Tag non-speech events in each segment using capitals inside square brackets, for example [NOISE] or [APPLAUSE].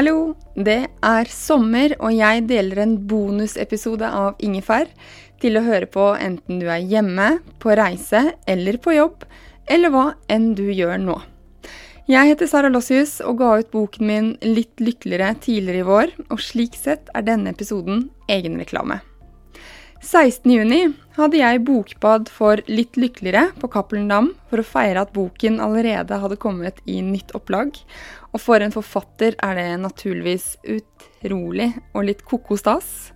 Hallo, det er sommer, og jeg deler en bonusepisode av Ingefær til å høre på enten du er hjemme, på reise eller på jobb, eller hva enn du gjør nå. Jeg heter Sara Lossius og ga ut boken min Litt lykkeligere tidligere i vår, og slik sett er denne episoden egenreklame. 16.6 hadde jeg bokbad for Litt lykkeligere på Cappelen Dam for å feire at boken allerede hadde kommet i nytt opplag. Og for en forfatter er det naturligvis utrolig og litt ko-ko stas.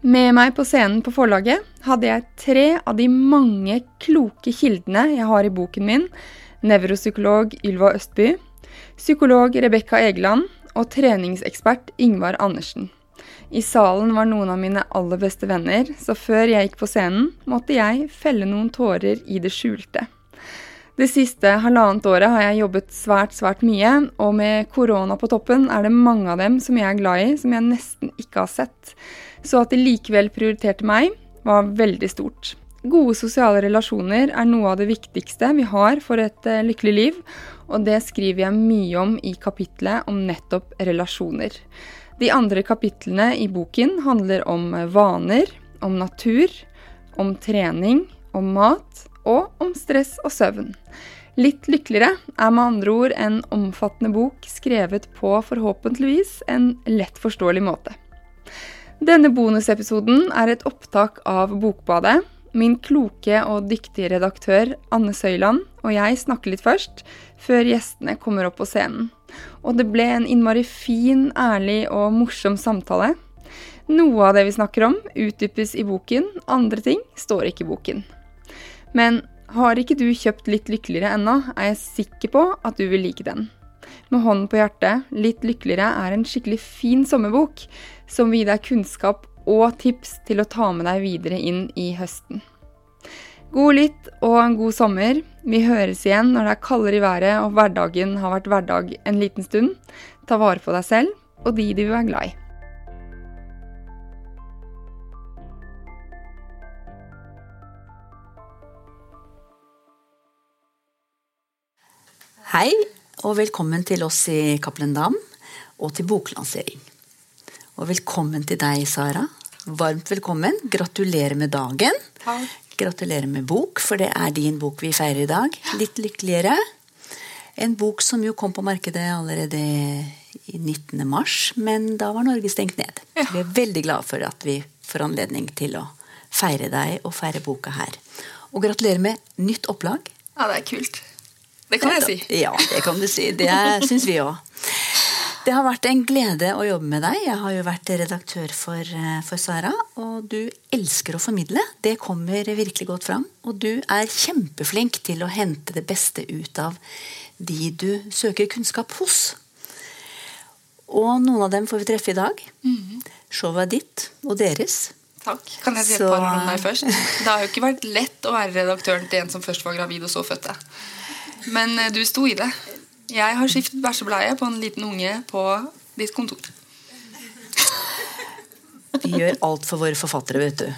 Med meg på scenen på forlaget hadde jeg tre av de mange kloke kildene jeg har i boken min. Nevropsykolog Ylva Østby, psykolog Rebekka Egeland og treningsekspert Ingvar Andersen. I salen var noen av mine aller beste venner, så før jeg gikk på scenen, måtte jeg felle noen tårer i det skjulte. Det siste halvannet året har jeg jobbet svært, svært mye, og med korona på toppen er det mange av dem som jeg er glad i, som jeg nesten ikke har sett. Så at de likevel prioriterte meg, var veldig stort. Gode sosiale relasjoner er noe av det viktigste vi har for et uh, lykkelig liv, og det skriver jeg mye om i kapitlet om nettopp relasjoner. De andre kapitlene i boken handler om vaner, om natur, om trening, om mat og om stress og søvn. Litt lykkeligere er med andre ord en omfattende bok skrevet på forhåpentligvis en lett forståelig måte. Denne bonusepisoden er et opptak av Bokbadet. Min kloke og dyktige redaktør Anne Søyland og jeg snakker litt først, før gjestene kommer opp på scenen. Og det ble en innmari fin, ærlig og morsom samtale. Noe av det vi snakker om, utdypes i boken, andre ting står ikke i boken. Men har ikke du kjøpt Litt lykkeligere ennå, er jeg sikker på at du vil like den. Med hånden på hjertet, Litt lykkeligere er en skikkelig fin sommerbok som vil gi deg kunnskap og tips til å ta med deg videre inn i høsten. God lytt og en god sommer. Vi høres igjen når det er kaldere i været og hverdagen har vært hverdag en liten stund. Ta vare på deg selv og de du er glad i. Hei, og velkommen til oss i Cappelen Dam og til boklansering. Og velkommen til deg, Sara. Varmt velkommen. Gratulerer med dagen. Takk. Gratulerer med bok, for det er din bok vi feirer i dag. Litt lykkeligere. En bok som jo kom på markedet allerede i 19. mars, men da var Norge stengt ned. Ja. Vi er veldig glad for at vi får anledning til å feire deg og feire boka her. Og gratulerer med nytt opplag. Ja, det er kult. Det kan jeg si. Ja, det kan du si. Det syns vi òg. Det har vært en glede å jobbe med deg. Jeg har jo vært redaktør for, eh, for Sara. Og du elsker å formidle. Det kommer virkelig godt fram. Og du er kjempeflink til å hente det beste ut av de du søker kunnskap hos. Og noen av dem får vi treffe i dag. Showet er ditt og deres. Takk. Kan jeg si et Så- par ord om deg først? Det har jo ikke vært lett å være redaktøren til en som først var gravid og så fødte. Men eh, du sto i det. Jeg har skiftet bæsjebleie på en liten unge på ditt kontor. Vi gjør alt for våre forfattere, vet du.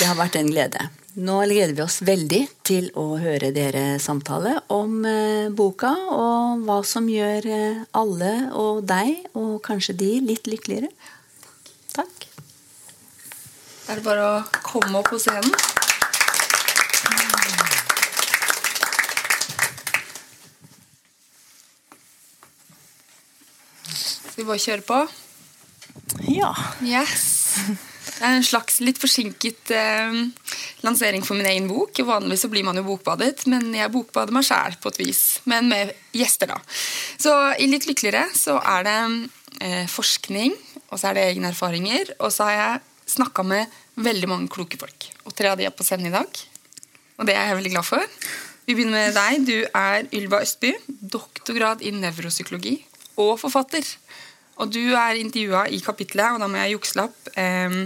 Det har vært en glede. Nå gleder vi oss veldig til å høre dere samtale om eh, boka, og hva som gjør eh, alle og deg, og kanskje de, litt lykkeligere. Takk. Er det bare å komme opp på scenen. Skal vi bare kjøre på? Ja. Yes. Det er en slags litt forsinket eh, lansering for min egen bok. Vanligvis så blir man jo bokbadet, men jeg bokbader meg sjæl på et vis. Men med gjester, da. Så i Litt lykkeligere så er det eh, forskning, og så er det egne erfaringer. Og så har jeg snakka med veldig mange kloke folk. Og tre av de er på scenen i dag. Og det er jeg veldig glad for. Vi begynner med deg. Du er Ylva Østby, doktorgrad i nevropsykologi og forfatter. Og du er intervjua i kapitlet, og da må jeg jukse opp, eh,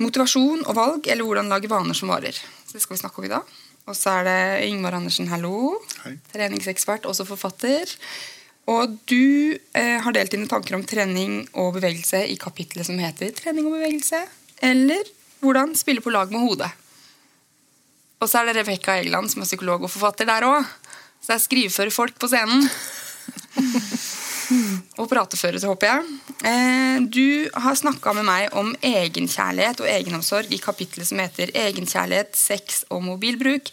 motivasjon og valg, eller hvordan lage vaner som varer. Så det skal vi snakke om i dag. Og så er det Yngvar Andersen, hallo. Hei. Treningsekspert, også forfatter. Og du eh, har delt dine tanker om trening og bevegelse i kapitlet som heter 'Trening og bevegelse', eller 'Hvordan spille på lag med hodet'. Og så er det Rebekka Egeland, som er psykolog og forfatter der òg. Så jeg skrivefører folk på scenen. [LAUGHS] og prateføre, til, håper jeg. Eh, du har snakka med meg om egenkjærlighet og egenomsorg i kapitlet som heter 'Egenkjærlighet, sex og mobilbruk',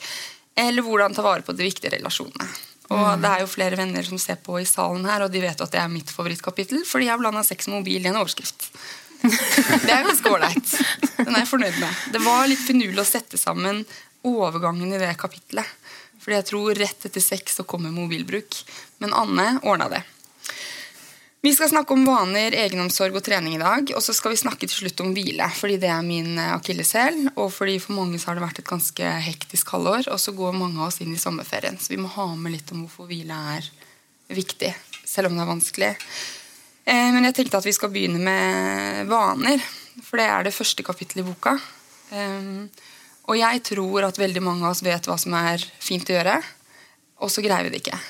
eller 'Hvordan ta vare på de viktige relasjonene'. Og Det er jo flere venner som ser på i salen her, og de vet at det er mitt favorittkapittel, fordi jeg har blanda sex og mobil i en overskrift. [LAUGHS] Det er ganske ålreit. Den er jeg fornøyd med. Det var litt finurlig å sette sammen overgangen i det kapitlet. Fordi jeg tror rett etter sex så kommer mobilbruk. Men Anne ordna det. Vi skal snakke om vaner, egenomsorg og trening i dag. Og så skal vi snakke til slutt om hvile, fordi det er min eh, akilleshæl. Og fordi for mange så har det vært et ganske hektisk halvår, og så går mange av oss inn i sommerferien. Så vi må ha med litt om hvorfor hvile er viktig, selv om det er vanskelig. Eh, men jeg tenkte at vi skal begynne med vaner, for det er det første kapittelet i boka. Eh, og jeg tror at veldig mange av oss vet hva som er fint å gjøre, og så greier vi det ikke.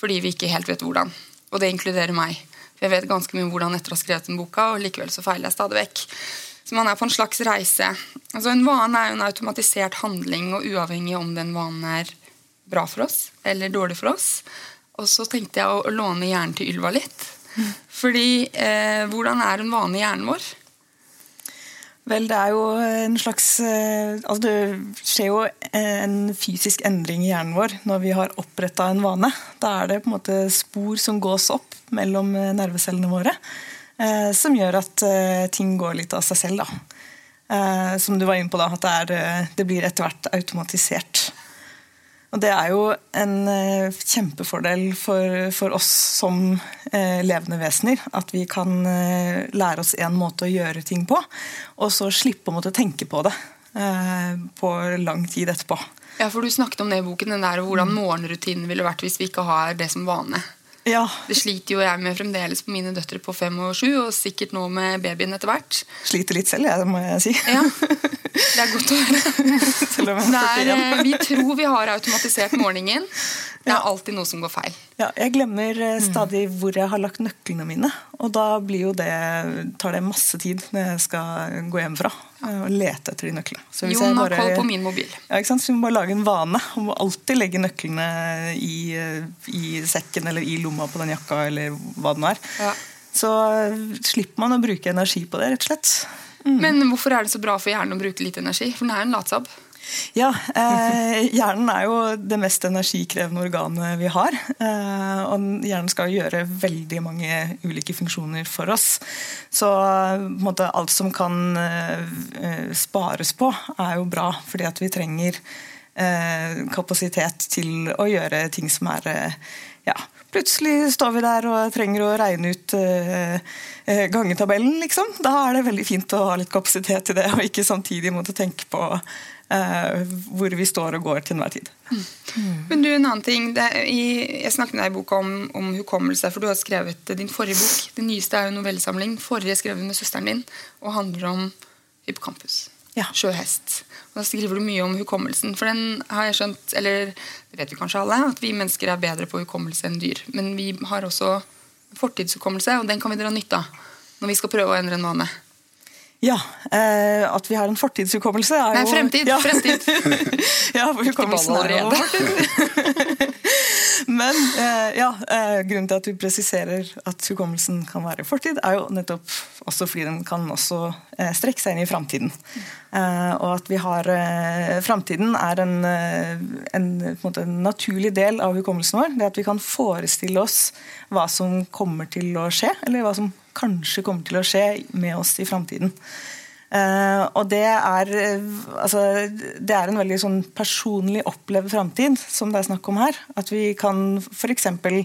Fordi vi ikke helt vet hvordan. Og det inkluderer meg. For jeg vet ganske mye om hvordan etter å ha skrevet den boka, og likevel så feiler jeg stadig vekk. Så man er på en slags reise. Altså En vane er jo en automatisert handling, og uavhengig om den vanen er bra for oss eller dårlig for oss. Og så tenkte jeg å låne hjernen til Ylva litt. Fordi eh, hvordan er en vane i hjernen vår? Vel, det er jo en slags eh, Altså det skjer jo en fysisk endring i hjernen vår når vi har oppretta en vane. Da er det på en måte spor som gås opp mellom eh, nervecellene våre, eh, som gjør at ting går litt av seg selv. da. Som du var inne på, da, at det, er, det blir etter hvert automatisert. Og Det er jo en eh, kjempefordel for, for oss som eh, levende vesener. At vi kan eh, lære oss en måte å gjøre ting på, og så slippe å måtte tenke på det eh, på lang tid etterpå. Ja, for Du snakket om det i boken, den der, hvordan morgenrutinen ville vært hvis vi ikke har det som vane. Ja. Det sliter jo jeg med fremdeles på mine døtre på fem og sju, og sikkert nå med babyen etter hvert. Sliter litt selv, jeg, må jeg si. Ja, Det er godt å høre. [LAUGHS] Selv om jeg 41. eh, vi tror vi har automatisert morgenen. Det er alltid noe som går feil. Ja, jeg glemmer eh, stadig hvor jeg har lagt nøklene mine. Og da det, tar det masse tid når jeg skal gå hjemmefra eh, og lete etter de nøklene. Så Jon har koll på min mobil. Ja, ikke sant? Så vi må bare lage en vane om å alltid legge nøklene i, i sekken eller i lomma på den jakka eller hva det nå er. Ja. Så eh, slipper man å bruke energi på det, rett og slett. Men hvorfor er det så bra for hjernen å bruke litt energi? For den er en latsabb. Ja, eh, Hjernen er jo det mest energikrevende organet vi har. Eh, og hjernen skal gjøre veldig mange ulike funksjoner for oss. Så eh, måte, alt som kan eh, spares på, er jo bra. Fordi at vi trenger eh, kapasitet til å gjøre ting som er eh, ja, Plutselig står vi der og trenger å regne ut eh, gangetabellen, liksom. Da er det veldig fint å ha litt kapasitet til det, og ikke samtidig måtte tenke på hvor vi står og går til enhver tid. Men du, en annen ting. Det, i, jeg snakket med deg i boka om, om hukommelse, for du har skrevet din forrige bok. Den nyeste er jo novellesamling. Forrige skrevet med søsteren din og handler om hippocampus. Ja. Sjøhest. Og Da skriver du mye om hukommelsen. For den har jeg skjønt, eller det vet vi kanskje alle, at vi mennesker er bedre på hukommelse enn dyr. Men vi har også fortidshukommelse, og den kan vi dra nytte av når vi skal prøve å endre en vane. Ja. Eh, at vi har en fortidshukommelse er jo Nei, fremtid! Ja. Fremtid. [LAUGHS] ja, for hukommelsen er jo fortid. [LAUGHS] Men eh, ja, eh, grunnen til at du presiserer at hukommelsen kan være fortid, er jo nettopp også fordi den kan også eh, strekke seg inn i framtiden. Eh, og at vi har eh, Framtiden er en, en, en, en, naturlig del av hukommelsen vår. Det at vi kan forestille oss hva som kommer til å skje, eller hva som kanskje kommer til å skje med oss i framtiden. Uh, og det er, altså, det er en veldig sånn personlig opplevd framtid som det er snakk om her. At vi kan f.eks. For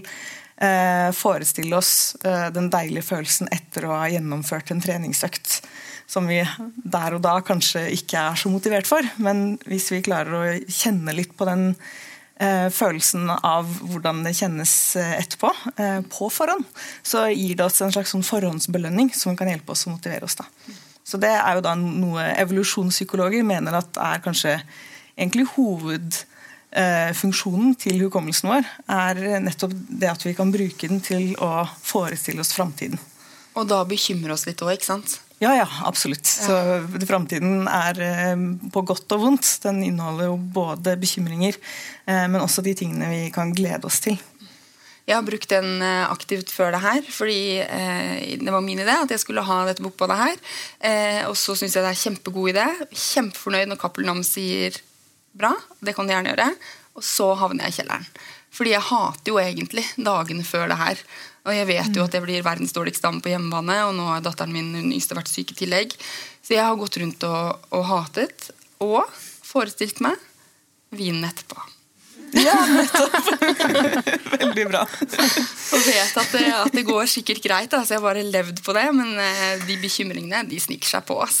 uh, forestille oss uh, den deilige følelsen etter å ha gjennomført en treningsøkt. Som vi der og da kanskje ikke er så motivert for. Men hvis vi klarer å kjenne litt på den følelsen av hvordan det kjennes etterpå, på forhånd, så gir det oss en slags sånn forhåndsbelønning som kan hjelpe oss å motivere oss. da. Så Det er jo da noe evolusjonspsykologer mener at er kanskje egentlig hovedfunksjonen eh, til hukommelsen vår. Er nettopp det at vi kan bruke den til å forestille oss framtiden. Og da bekymre oss litt òg, ikke sant? Ja, ja, absolutt. Så Framtiden er eh, på godt og vondt. Den inneholder jo både bekymringer, eh, men også de tingene vi kan glede oss til. Jeg har brukt den eh, aktivt før det her, fordi det var min idé at jeg skulle ha dette bokbadet her. Og så syns jeg det er kjempegod idé. Kjempefornøyd når Cappelen Nam sier bra. Det kan de gjerne gjøre. Og så havner jeg i kjelleren. Fordi jeg hater jo egentlig dagene før det her. Og jeg vet jo at jeg blir verdens dårligste dame på hjemmebane, og nå har datteren min hun yngste vært syk i tillegg. Så jeg har gått rundt og, og hatet, og forestilt meg vinen etterpå. Ja, nettopp! [LAUGHS] Veldig bra. Og vet at det, at det går sikkert greit. Altså, jeg har bare levd på det, men eh, de bekymringene de sniker seg på oss.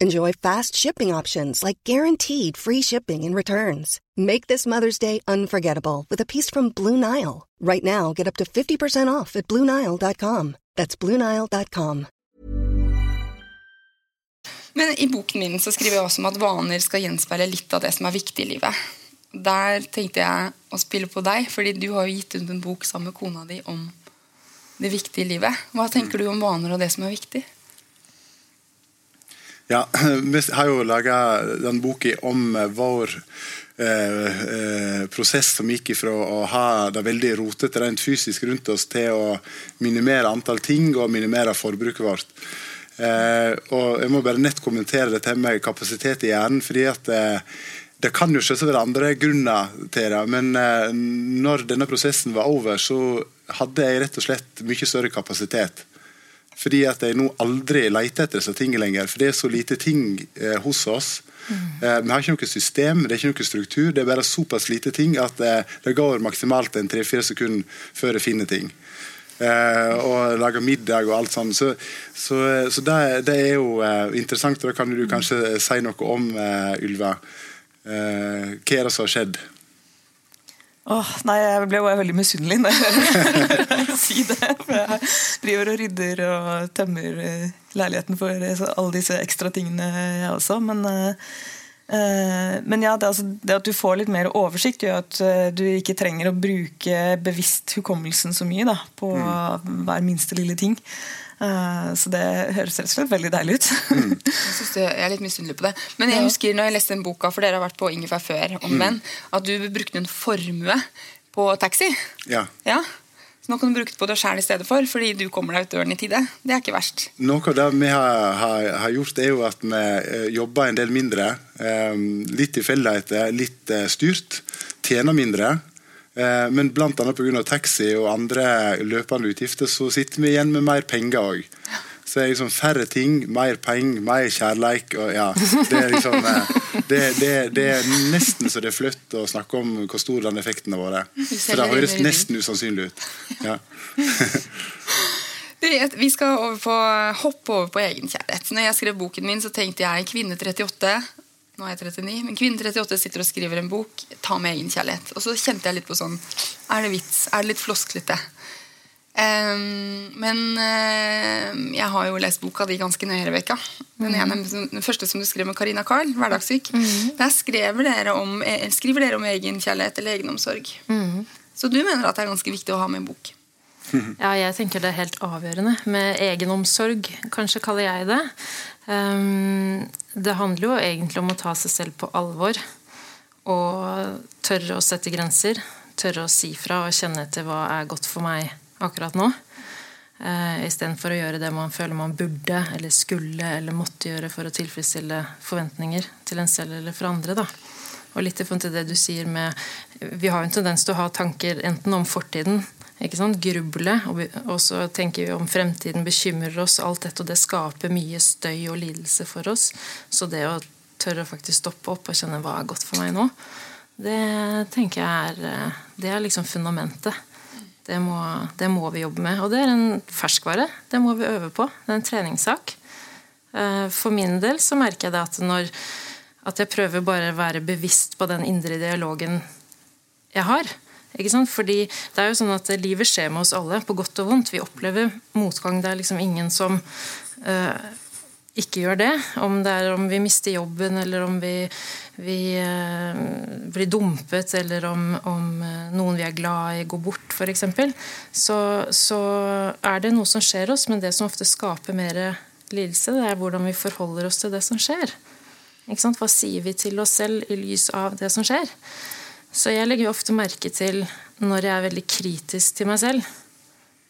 Enjoy fast shipping options like guaranteed free shipping and returns. Make this Mother's Day unforgettable with a piece from Blue Nile. Right now, get up to 50% off at BlueNile.com. That's BlueNile.com. Men i boken min så skriver jeg også om at vaner skal gjenspeile litt av det som er viktig i livet. Der tenkte jeg å spille på deg, fordi du har jo gitt ut en bok sammen med kona di om det viktige i livet. Hva tenker du om vaner og det som er viktig? Ja, [CLEARS THROAT] Vi har jo laga den boka om eh, vår eh, eh, prosess som gikk ifra å ha det veldig rotete rent fysisk rundt oss, til å minimere antall ting og minimere forbruket vårt. Eh, og Jeg må bare nett kommentere dette med kapasitet i hjernen. fordi at eh, det kan jo selvsagt være andre grunner til det, men når denne prosessen var over, så hadde jeg rett og slett mye større kapasitet. Fordi at jeg nå aldri leter etter disse tingene lenger. For det er så lite ting eh, hos oss. Mm. Eh, vi har ikke noe system, det er ikke noe struktur. Det er bare såpass lite ting at eh, det går maksimalt en tre-fire sekunder før jeg finner ting. Eh, og lager middag og alt sånt. Så, så, så det, det, er jo eh, interessant. og Da kan du kanskje si noe om, eh, Ylva. hva er det som har skjedd? Åh, nei, Jeg ble jo veldig misunnelig når jeg hører [LAUGHS] si det. For jeg driver og rydder og tømmer eh, leiligheten for eh, alle disse ekstra tingene, jeg også. Men, øh, men ja, det, altså, det, at du får litt mer oversikt, gjør at du ikke trenger å bruke bevisst hukommelsen så mye da, på mm. hver minste lille ting. Uh, så det høres rett og slett veldig deilig ut. Mm. [LAUGHS] jeg, synes det, jeg er litt misunnelig på det. Men jeg husker når jeg leste den boka, for dere har vært på Ingefær før, om mm. menn, at du brukte en formue på taxi. Ja. ja. Så nå kan du bruke det på deg sjæl i stedet for, fordi du kommer deg ut døren i tide. Det er ikke verst. Noe av det vi har, har, har gjort, er jo at vi uh, jobber en del mindre. Um, litt tilfeldigheter, litt styrt. Tjener mindre. Eh, men bl.a. pga. taxi og andre løpende utgifter så sitter vi igjen med mer penger òg. Så det er liksom færre ting, mer penger, mer kjærleik. Og ja, det, er liksom, eh, det, det, det er nesten så det er flaut å snakke om hvor stor den effekten har vært. Så det høres nesten usannsynlig ut. Ja. [LAUGHS] Vi skal over på, hoppe over på egenkjærlighet. Når jeg skrev boken min, så tenkte jeg kvinne 38 nå er jeg 39, men kvinne 38 sitter og skriver en bok. Ta med egenkjærlighet. Og så kjente jeg litt på sånn Er det vits? Er det litt flosklete? Um, men uh, jeg har jo lest boka di ganske nøye, Rebekka. Den, mm. ene, den første som du skrev med Karina Carl, 'Hverdagssyk'. Mm. Der skriver dere, om, eh, skriver dere om egenkjærlighet eller egenomsorg. Mm. Så du mener at det er ganske viktig å ha med en bok? [LAUGHS] Ja, jeg tenker det er helt avgjørende. Med egenomsorg, kanskje kaller jeg det. Um, det handler jo egentlig om å ta seg selv på alvor. Og tørre å sette grenser. Tørre å si fra og kjenne etter hva er godt for meg akkurat nå. Uh, Istedenfor å gjøre det man føler man burde eller skulle eller måtte gjøre for å tilfredsstille forventninger til en selv eller for andre. da. Og litt i forhold til det du sier med Vi har jo en tendens til å ha tanker enten om fortiden ikke sant? Gruble. Og så tenker vi om fremtiden bekymrer oss. Alt dette, og det skaper mye støy og lidelse for oss. Så det å tørre å faktisk stoppe opp og kjenne hva er godt for meg nå, det tenker jeg er eh, Det er liksom fundamentet. Det må, det må vi jobbe med. Og det er en ferskvare. Det må vi øve på. Det er en treningssak. Eh, for min del så merker jeg det at når at jeg prøver bare å være bevisst på den indre dialogen jeg har. Ikke sant? Fordi det er jo sånn at Livet skjer med oss alle, på godt og vondt. Vi opplever motgang. Det er liksom ingen som uh, ikke gjør det. Om det er om vi mister jobben, eller om vi, vi uh, blir dumpet, eller om, om uh, noen vi er glad i, går bort, f.eks. Så, så er det noe som skjer oss, men det som ofte skaper mer lidelse, det er hvordan vi forholder oss til det som skjer. Hva sier vi til oss selv i lys av det som skjer? Så jeg legger ofte merke til når jeg er veldig kritisk til meg selv.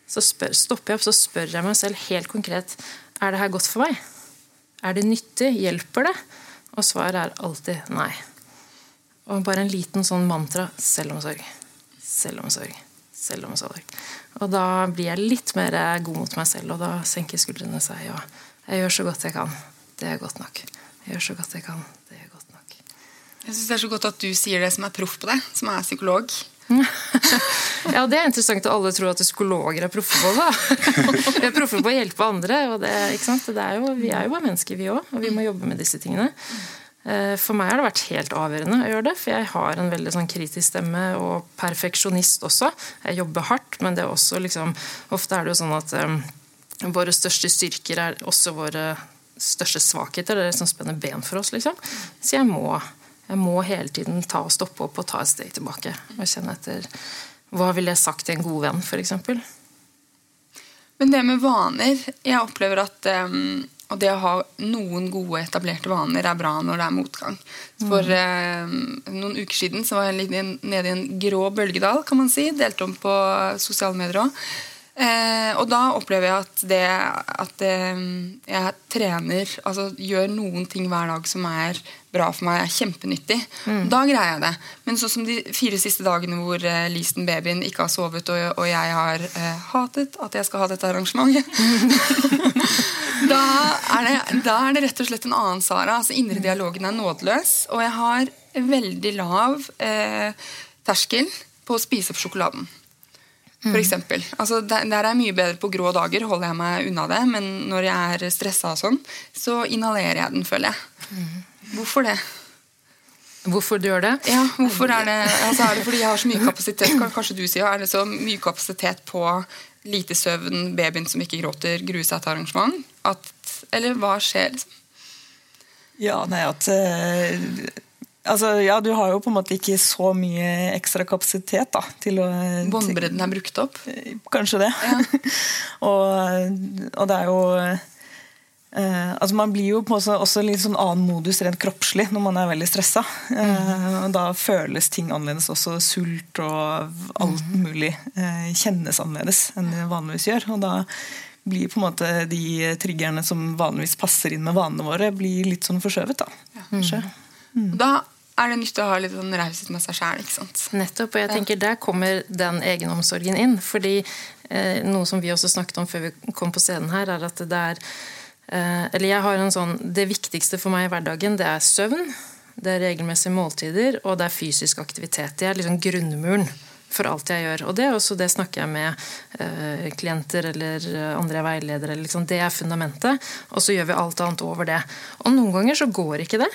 Så spør, stopper jeg opp så spør jeg meg selv helt konkret er det her godt for meg. Er det nyttig? Hjelper det? Og svaret er alltid nei. Og bare en liten sånn mantra selvomsorg. Selvomsorg. Selvomsorg. Og da blir jeg litt mer god mot meg selv, og da senker skuldrene seg. Og jeg gjør så godt jeg kan. Det er godt nok. Jeg gjør så godt jeg kan. Det er godt. Jeg synes Det er så godt at du sier det som er proff på det, som er psykolog. [LAUGHS] ja, det er interessant at alle tror at psykologer er proffe på det. [LAUGHS] vi er proffe på å hjelpe andre. og det, det er jo, Vi er jo bare mennesker, vi òg, og vi må jobbe med disse tingene. Eh, for meg har det vært helt avgjørende å gjøre det, for jeg har en veldig sånn kritisk stemme og perfeksjonist også. Jeg jobber hardt, men det er også liksom Ofte er det jo sånn at um, våre største styrker er også våre største svakheter. Det er det som spenner ben for oss, liksom. Så jeg må jeg må hele tiden ta og stoppe opp og ta et steg tilbake. Og kjenne etter hva ville jeg sagt til en god venn, f.eks. Men det med vaner Jeg opplever at um, og det å ha noen gode, etablerte vaner er bra når det er motgang. For um, noen uker siden så var jeg nede i en grå bølgedal, kan man si. Delte om på sosiale medier òg. Eh, og da opplever jeg at det at eh, jeg trener, altså gjør noen ting hver dag som er bra for meg, er kjempenyttig. Mm. Da greier jeg det. Men sånn som de fire siste dagene hvor uh, Leaston babyen ikke har sovet, og, og jeg har uh, hatet at jeg skal ha dette arrangementet [LAUGHS] da, er det, da, er det, rett og slett en annen Sara. altså Indre dialogen er nådeløs, og jeg har veldig lav uh, terskel på å spise opp sjokoladen. For eksempel. altså, der, der, er jeg mye bedre på grå dager, holder jeg meg unna det. Men når jeg er stressa, og sånn, så inhalerer jeg den, føler jeg. Hvorfor det? Hvorfor du gjør det? Ja, hvorfor Er det altså Er det fordi jeg har så mye kapasitet kan Kanskje du si, er det så mye kapasitet på lite søvn, babyen som ikke gråter, grue seg til arrangement? At, eller hva skjer, liksom? Ja, nei, at uh, Altså, ja, Du har jo på en måte ikke så mye ekstra kapasitet da, til å Båndbredden er brukt opp? Kanskje det. Ja. [LAUGHS] og, og, det er jo eh, altså Man blir jo på også litt sånn annen modus rent kroppslig når man er veldig stressa. Eh, da føles ting annerledes også. Sult og alt mm. mulig eh, kjennes annerledes enn det vanligvis gjør. og da blir på en måte de triggerne som vanligvis passer inn med vanene våre, blir litt sånn forskjøvet. Da, ja. Mm. Da er det nyttig å ha litt sånn raushet med seg sjæl. Nettopp. Og jeg tenker der kommer den egenomsorgen inn. fordi eh, noe som vi også snakket om før vi kom på scenen her, er at det er Eller jeg har en sånn Det viktigste for meg i hverdagen, det er søvn. Det er regelmessige måltider, og det er fysisk aktivitet. Det er liksom grunnmuren for alt jeg gjør. Og det er også det snakker jeg med eh, klienter eller andre veiledere. Liksom. Det er fundamentet. Og så gjør vi alt annet over det. Og noen ganger så går ikke det.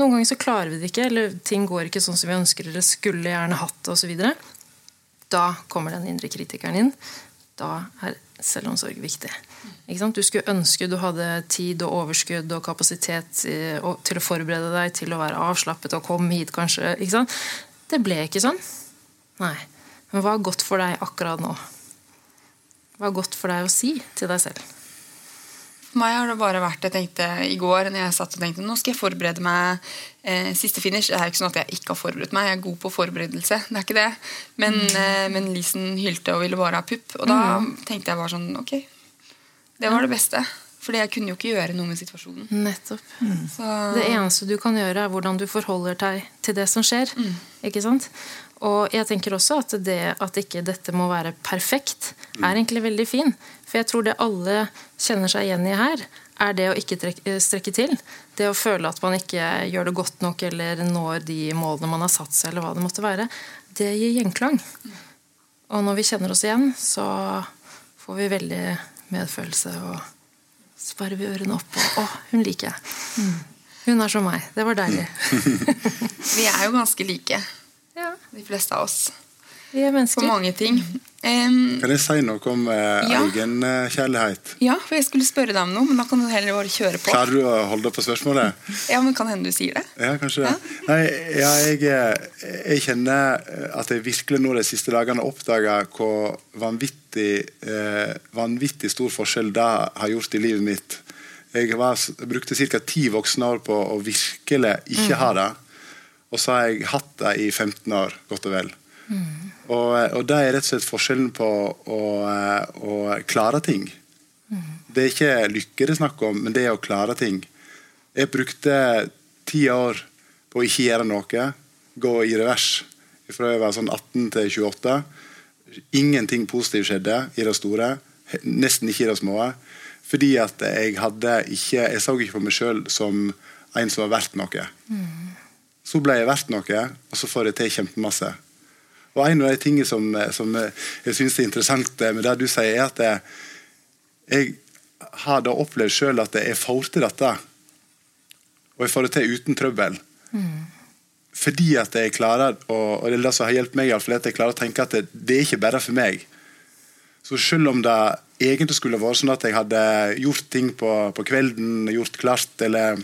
Noen ganger så klarer vi det ikke, eller ting går ikke sånn som vi ønsker, eller skulle gjerne hatt det osv. Da kommer den indre kritikeren inn. Da er selvomsorg viktig. Du skulle ønske du hadde tid og overskudd og kapasitet til å forberede deg til å være avslappet og komme hit, kanskje. Det ble ikke sånn. Nei. Men hva er godt for deg akkurat nå? Hva er godt for deg å si til deg selv? For meg har det bare vært jeg tenkte i går når jeg satt og tenkte nå skal jeg forberede meg eh, siste finish. Det er ikke sånn at jeg ikke har forberedt meg. Jeg er god på forberedelse. det er ikke det. Men, mm. eh, men Lisen hylte og ville bare ha pupp. Og da mm. tenkte jeg bare sånn Ok, det var det beste. Fordi jeg kunne jo ikke gjøre noe med situasjonen. Nettopp. Mm. Det eneste du kan gjøre, er hvordan du forholder deg til det som skjer. Mm. Ikke sant? Og jeg tenker også at det at ikke dette må være perfekt, er egentlig veldig fin. For jeg tror det alle kjenner seg igjen i her, er det å ikke trekke, strekke til. Det å føle at man ikke gjør det godt nok eller når de målene man har satt seg, eller hva det måtte være. Det gir gjenklang. Og når vi kjenner oss igjen, så får vi veldig medfølelse og sparrer vi ørene opp og Å, hun liker jeg. Hun er som meg. Det var deilig. [LAUGHS] vi er jo ganske like. Ja. De fleste av oss. Vi er mennesker. På mange ting. Um, kan jeg si noe om eh, ja. egenkjærlighet? Ja, for jeg skulle spørre deg om noe, men da kan du heller bare kjøre på. Klarer du å holde på spørsmålet? [LAUGHS] ja, men kan hende du sier det. Ja, kanskje det. Ja. Nei, ja, jeg, eh, jeg, kjenner at jeg virkelig nå de siste dagene har oppdaga hvor vanvittig, eh, vanvittig stor forskjell det har gjort i livet mitt. Jeg, var, brukte ca. ti voksne år på å virkelig ikke mm. ha det. Og så har jeg hatt det i 15 år, godt og vel. Mm. Og, og det er rett og slett forskjellen på å, å klare ting. Mm. Det er ikke lykke det er snakk om, men det er å klare ting. Jeg brukte ti år på å ikke gjøre noe, gå i revers fra jeg var sånn 18 til 28. Ingenting positivt skjedde i det store, nesten ikke i det små. Fordi at jeg hadde ikke Jeg så ikke på meg sjøl som en som var verdt noe. Mm. Så ble jeg verdt noe, og så får jeg til kjempemasse. Og En av de tingene som, som jeg syns er interessant med det du sier, er at jeg, jeg har da opplevd sjøl at jeg får til dette. Og jeg får det til uten trøbbel. Mm. Fordi at jeg klarer og, det som har hjulpet meg, er at jeg klarer å tenke at det, det er ikke bare for meg. Så selv om det egentlig skulle vært sånn at jeg hadde gjort ting på, på kvelden, gjort klart, eller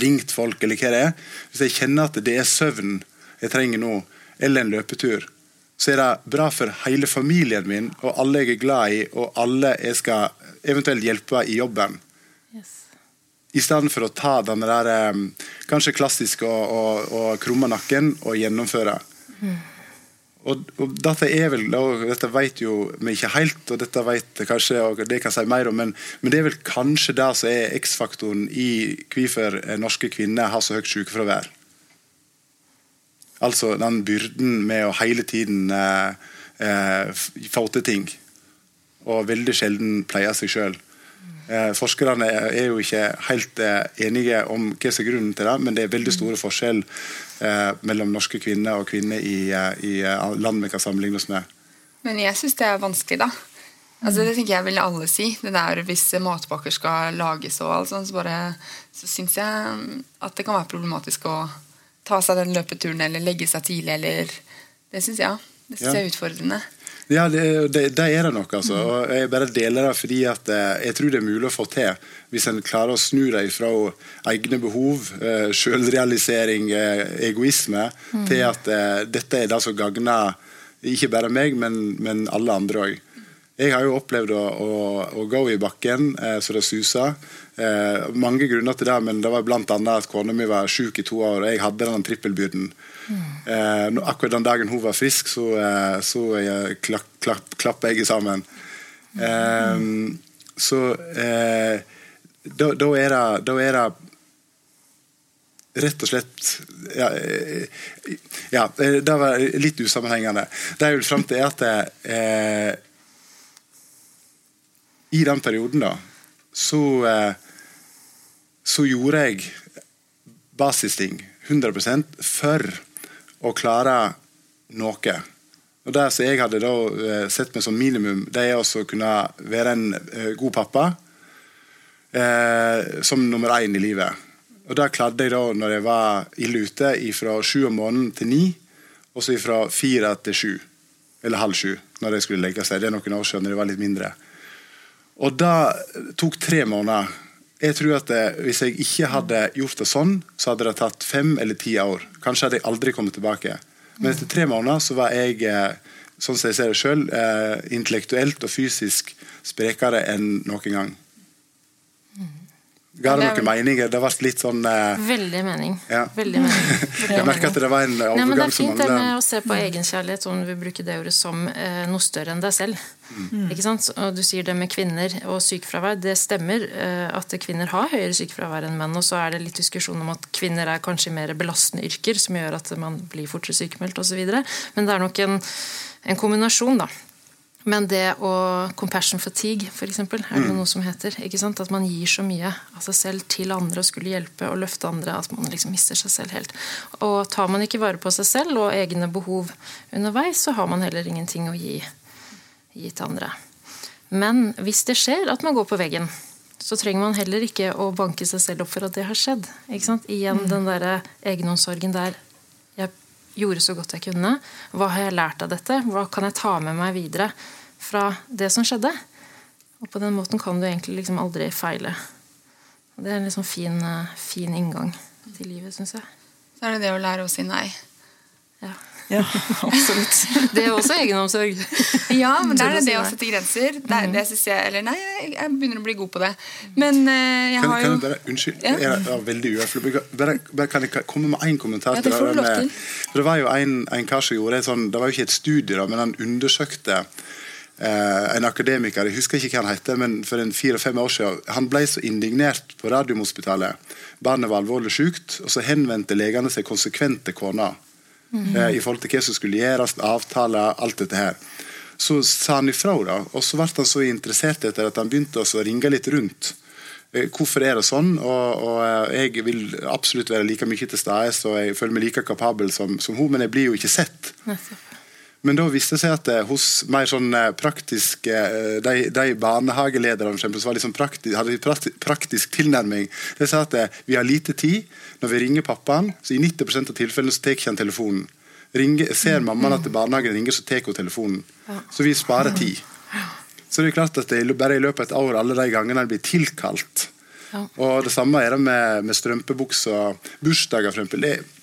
ringt folk, eller hva det er Hvis jeg kjenner at det er søvn jeg trenger nå, eller en løpetur, så er det bra for hele familien min og alle jeg er glad i, og alle jeg skal eventuelt hjelpe i jobben. Yes. I stedet for å ta den der eh, kanskje klassiske og, og, og krumme nakken og gjennomføre. Mm. Og, og, dette er vel, og dette vet jo vi ikke helt, og dette vet kanskje, og det kan jeg si mer om, men, men det er vel kanskje det som er X-faktoren i hvorfor norske kvinner har så høyt sykefravær. Altså den byrden med å hele tiden eh, eh, få til ting, og veldig sjelden pleie seg sjøl. Eh, forskerne er jo ikke helt eh, enige om hva som er grunnen til det, men det er veldig store forskjell eh, mellom norske kvinner og kvinner i, i land vi kan sammenligne oss med. Men jeg syns det er vanskelig, da. Altså, det tenker jeg vil alle si. Det der Hvis matpakker skal lages, og alt sånt, så, bare, så syns jeg at det kan være problematisk å ta seg den løpeturen eller legge seg tidlig eller Det syns jeg, det synes Ja. jeg er utfordrende. Ja, det, det, det er det nok. altså. Og Jeg bare deler det fordi at eh, jeg tror det er mulig å få til. Hvis en klarer å snu det fra egne behov, eh, selvrealisering, eh, egoisme, til at dette er det som gagner ikke bare meg, men, men alle andre òg. Jeg har jo opplevd å, å, å gå i bakken eh, så det suser. Eh, mange grunner til det, men det var bl.a. at kona mi var syk i to år, og jeg hadde den trippelbyrden. Eh, akkurat den dagen hun var frisk, så, eh, så eh, klapp, klapp, klappa jeg sammen. Eh, så eh, da, da er det da er det rett og slett ja, ja, det var litt usammenhengende. Det jeg vil fram til, er at eh, i den perioden, da, så eh, så gjorde jeg basisting 100 for å klare noe. Og Det som jeg hadde da eh, sett meg som minimum, det er å kunne være en eh, god pappa. Eh, som nummer én i livet. Og Det klarte jeg da når jeg var ille ute, fra sju om morgenen til ni. Og så fra fire til sju, eller halv sju, når jeg skulle legge seg. Det er noen år siden når jeg var litt mindre. Og det tok tre måneder. Jeg tror at det, Hvis jeg ikke hadde gjort det sånn, så hadde det tatt fem eller ti år. Kanskje hadde jeg aldri kommet tilbake. Men etter tre måneder så var jeg, eh, sånn som jeg ser det sjøl, eh, intellektuelt og fysisk sprekere enn noen gang. Ga det noen meninger? Det ble litt sånn uh... Veldig mening. Ja. Veldig mening. [LAUGHS] Jeg merker at det var en Nei, men Det er fint det med å se på egenkjærlighet, om du vil bruke det ordet, som uh, noe større enn deg selv. Ikke sant? Og Du sier det med kvinner og sykefravær. Det stemmer uh, at kvinner har høyere sykefravær enn menn. Og så er det litt diskusjon om at kvinner er kanskje mer belastende yrker, som gjør at man blir fortere sykemeldt osv. Men det er nok en, en kombinasjon, da. Men det å compassion fatigue, eksempel, er det noe som heter. ikke sant? At man gir så mye av seg selv til andre og skulle hjelpe og løfte andre at man liksom mister seg selv helt. Og tar man ikke vare på seg selv og egne behov underveis, så har man heller ingenting å gi, gi til andre. Men hvis det skjer at man går på veggen, så trenger man heller ikke å banke seg selv opp for at det har skjedd. ikke? Igjen den derre egenomsorgen der gjorde så godt jeg kunne. Hva har jeg lært av dette? Hva kan jeg ta med meg videre fra det som skjedde? Og på den måten kan du egentlig liksom aldri feile. Det er en liksom fin, eh, fin inngang til livet, syns jeg. Så er det det å lære å si nei. Ja. Ja, [LAUGHS] absolutt. Det er også egenomsorg. Ja, men der er det å sette grenser. Det, er, det synes jeg, eller nei, jeg, begynner å bli god på det. Men eh, jeg har kan jo bare, unnskyld, Ja. jeg er veldig. Bare, bare kan jeg komme med én kommentar? Ja, det får du lov til. Det var jo en, en kar som gjorde sånn, Det var jo ikke et studie, da, men han undersøkte Uh, en akademiker, jeg husker ikke hva han heter, men for en fire-fem år siden, han ble så indignert på Radiumhospitalet. Barnet var alvorlig sykt, og så henvendte legene seg konsekvent til kona. Eh, I forhold til hva som skulle gjøres, avtaler, alt dette her. Så sa han ifra, da, og så ble han så interessert etter at han begynte å ringe litt rundt. Eh, Hvorfor er det sånn? Og, og eh, Jeg vil absolutt være like mye til stede, og jeg føler meg like kapabel som, som hun, men jeg blir jo ikke sett. Men da viste det seg at eh, hos mer sånn praktiske eh, De, de barnehagelederne som sånn praktisk, hadde praktisk, tilnærming, de sa at eh, vi har lite tid. Når vi ringer pappaen, så i 90% av tilfellene så tar han telefonen. Ringer, ser mammaen at barnehagen ringer, så tar hun telefonen. Så vi sparer tid. Så det er klart at det bare i løpet av et år alle de gangene en blir tilkalt. Og det samme er det med, med strømpebukser, bursdager for eksempel. Det,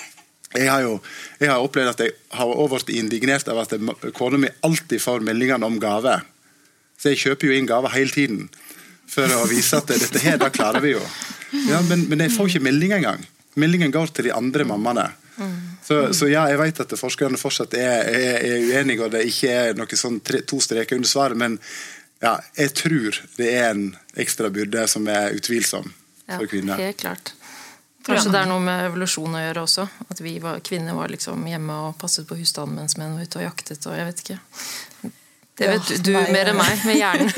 jeg har jo jeg har opplevd at jeg har også vært indignert av at kona mi alltid får meldingene om gave. Så jeg kjøper jo inn gaver hele tiden for å vise at dette her, da klarer vi jo. Ja, men, men jeg får ikke melding engang. Meldingen går til de andre mammaene. Så, så ja, jeg vet at forskerne fortsatt er, er, er uenige, og det ikke er noe sånn tre, to streker under svaret, men ja, jeg tror det er en ekstra byrde som er utvilsom for kvinner. Ja, helt klart. Kanskje det er noe med evolusjon å gjøre også. At vi var, kvinner var liksom hjemme og passet på husstanden mens menn var ute og jaktet. og jeg vet ikke. Det vet Ja, du nei, mer enn meg, med hjernen.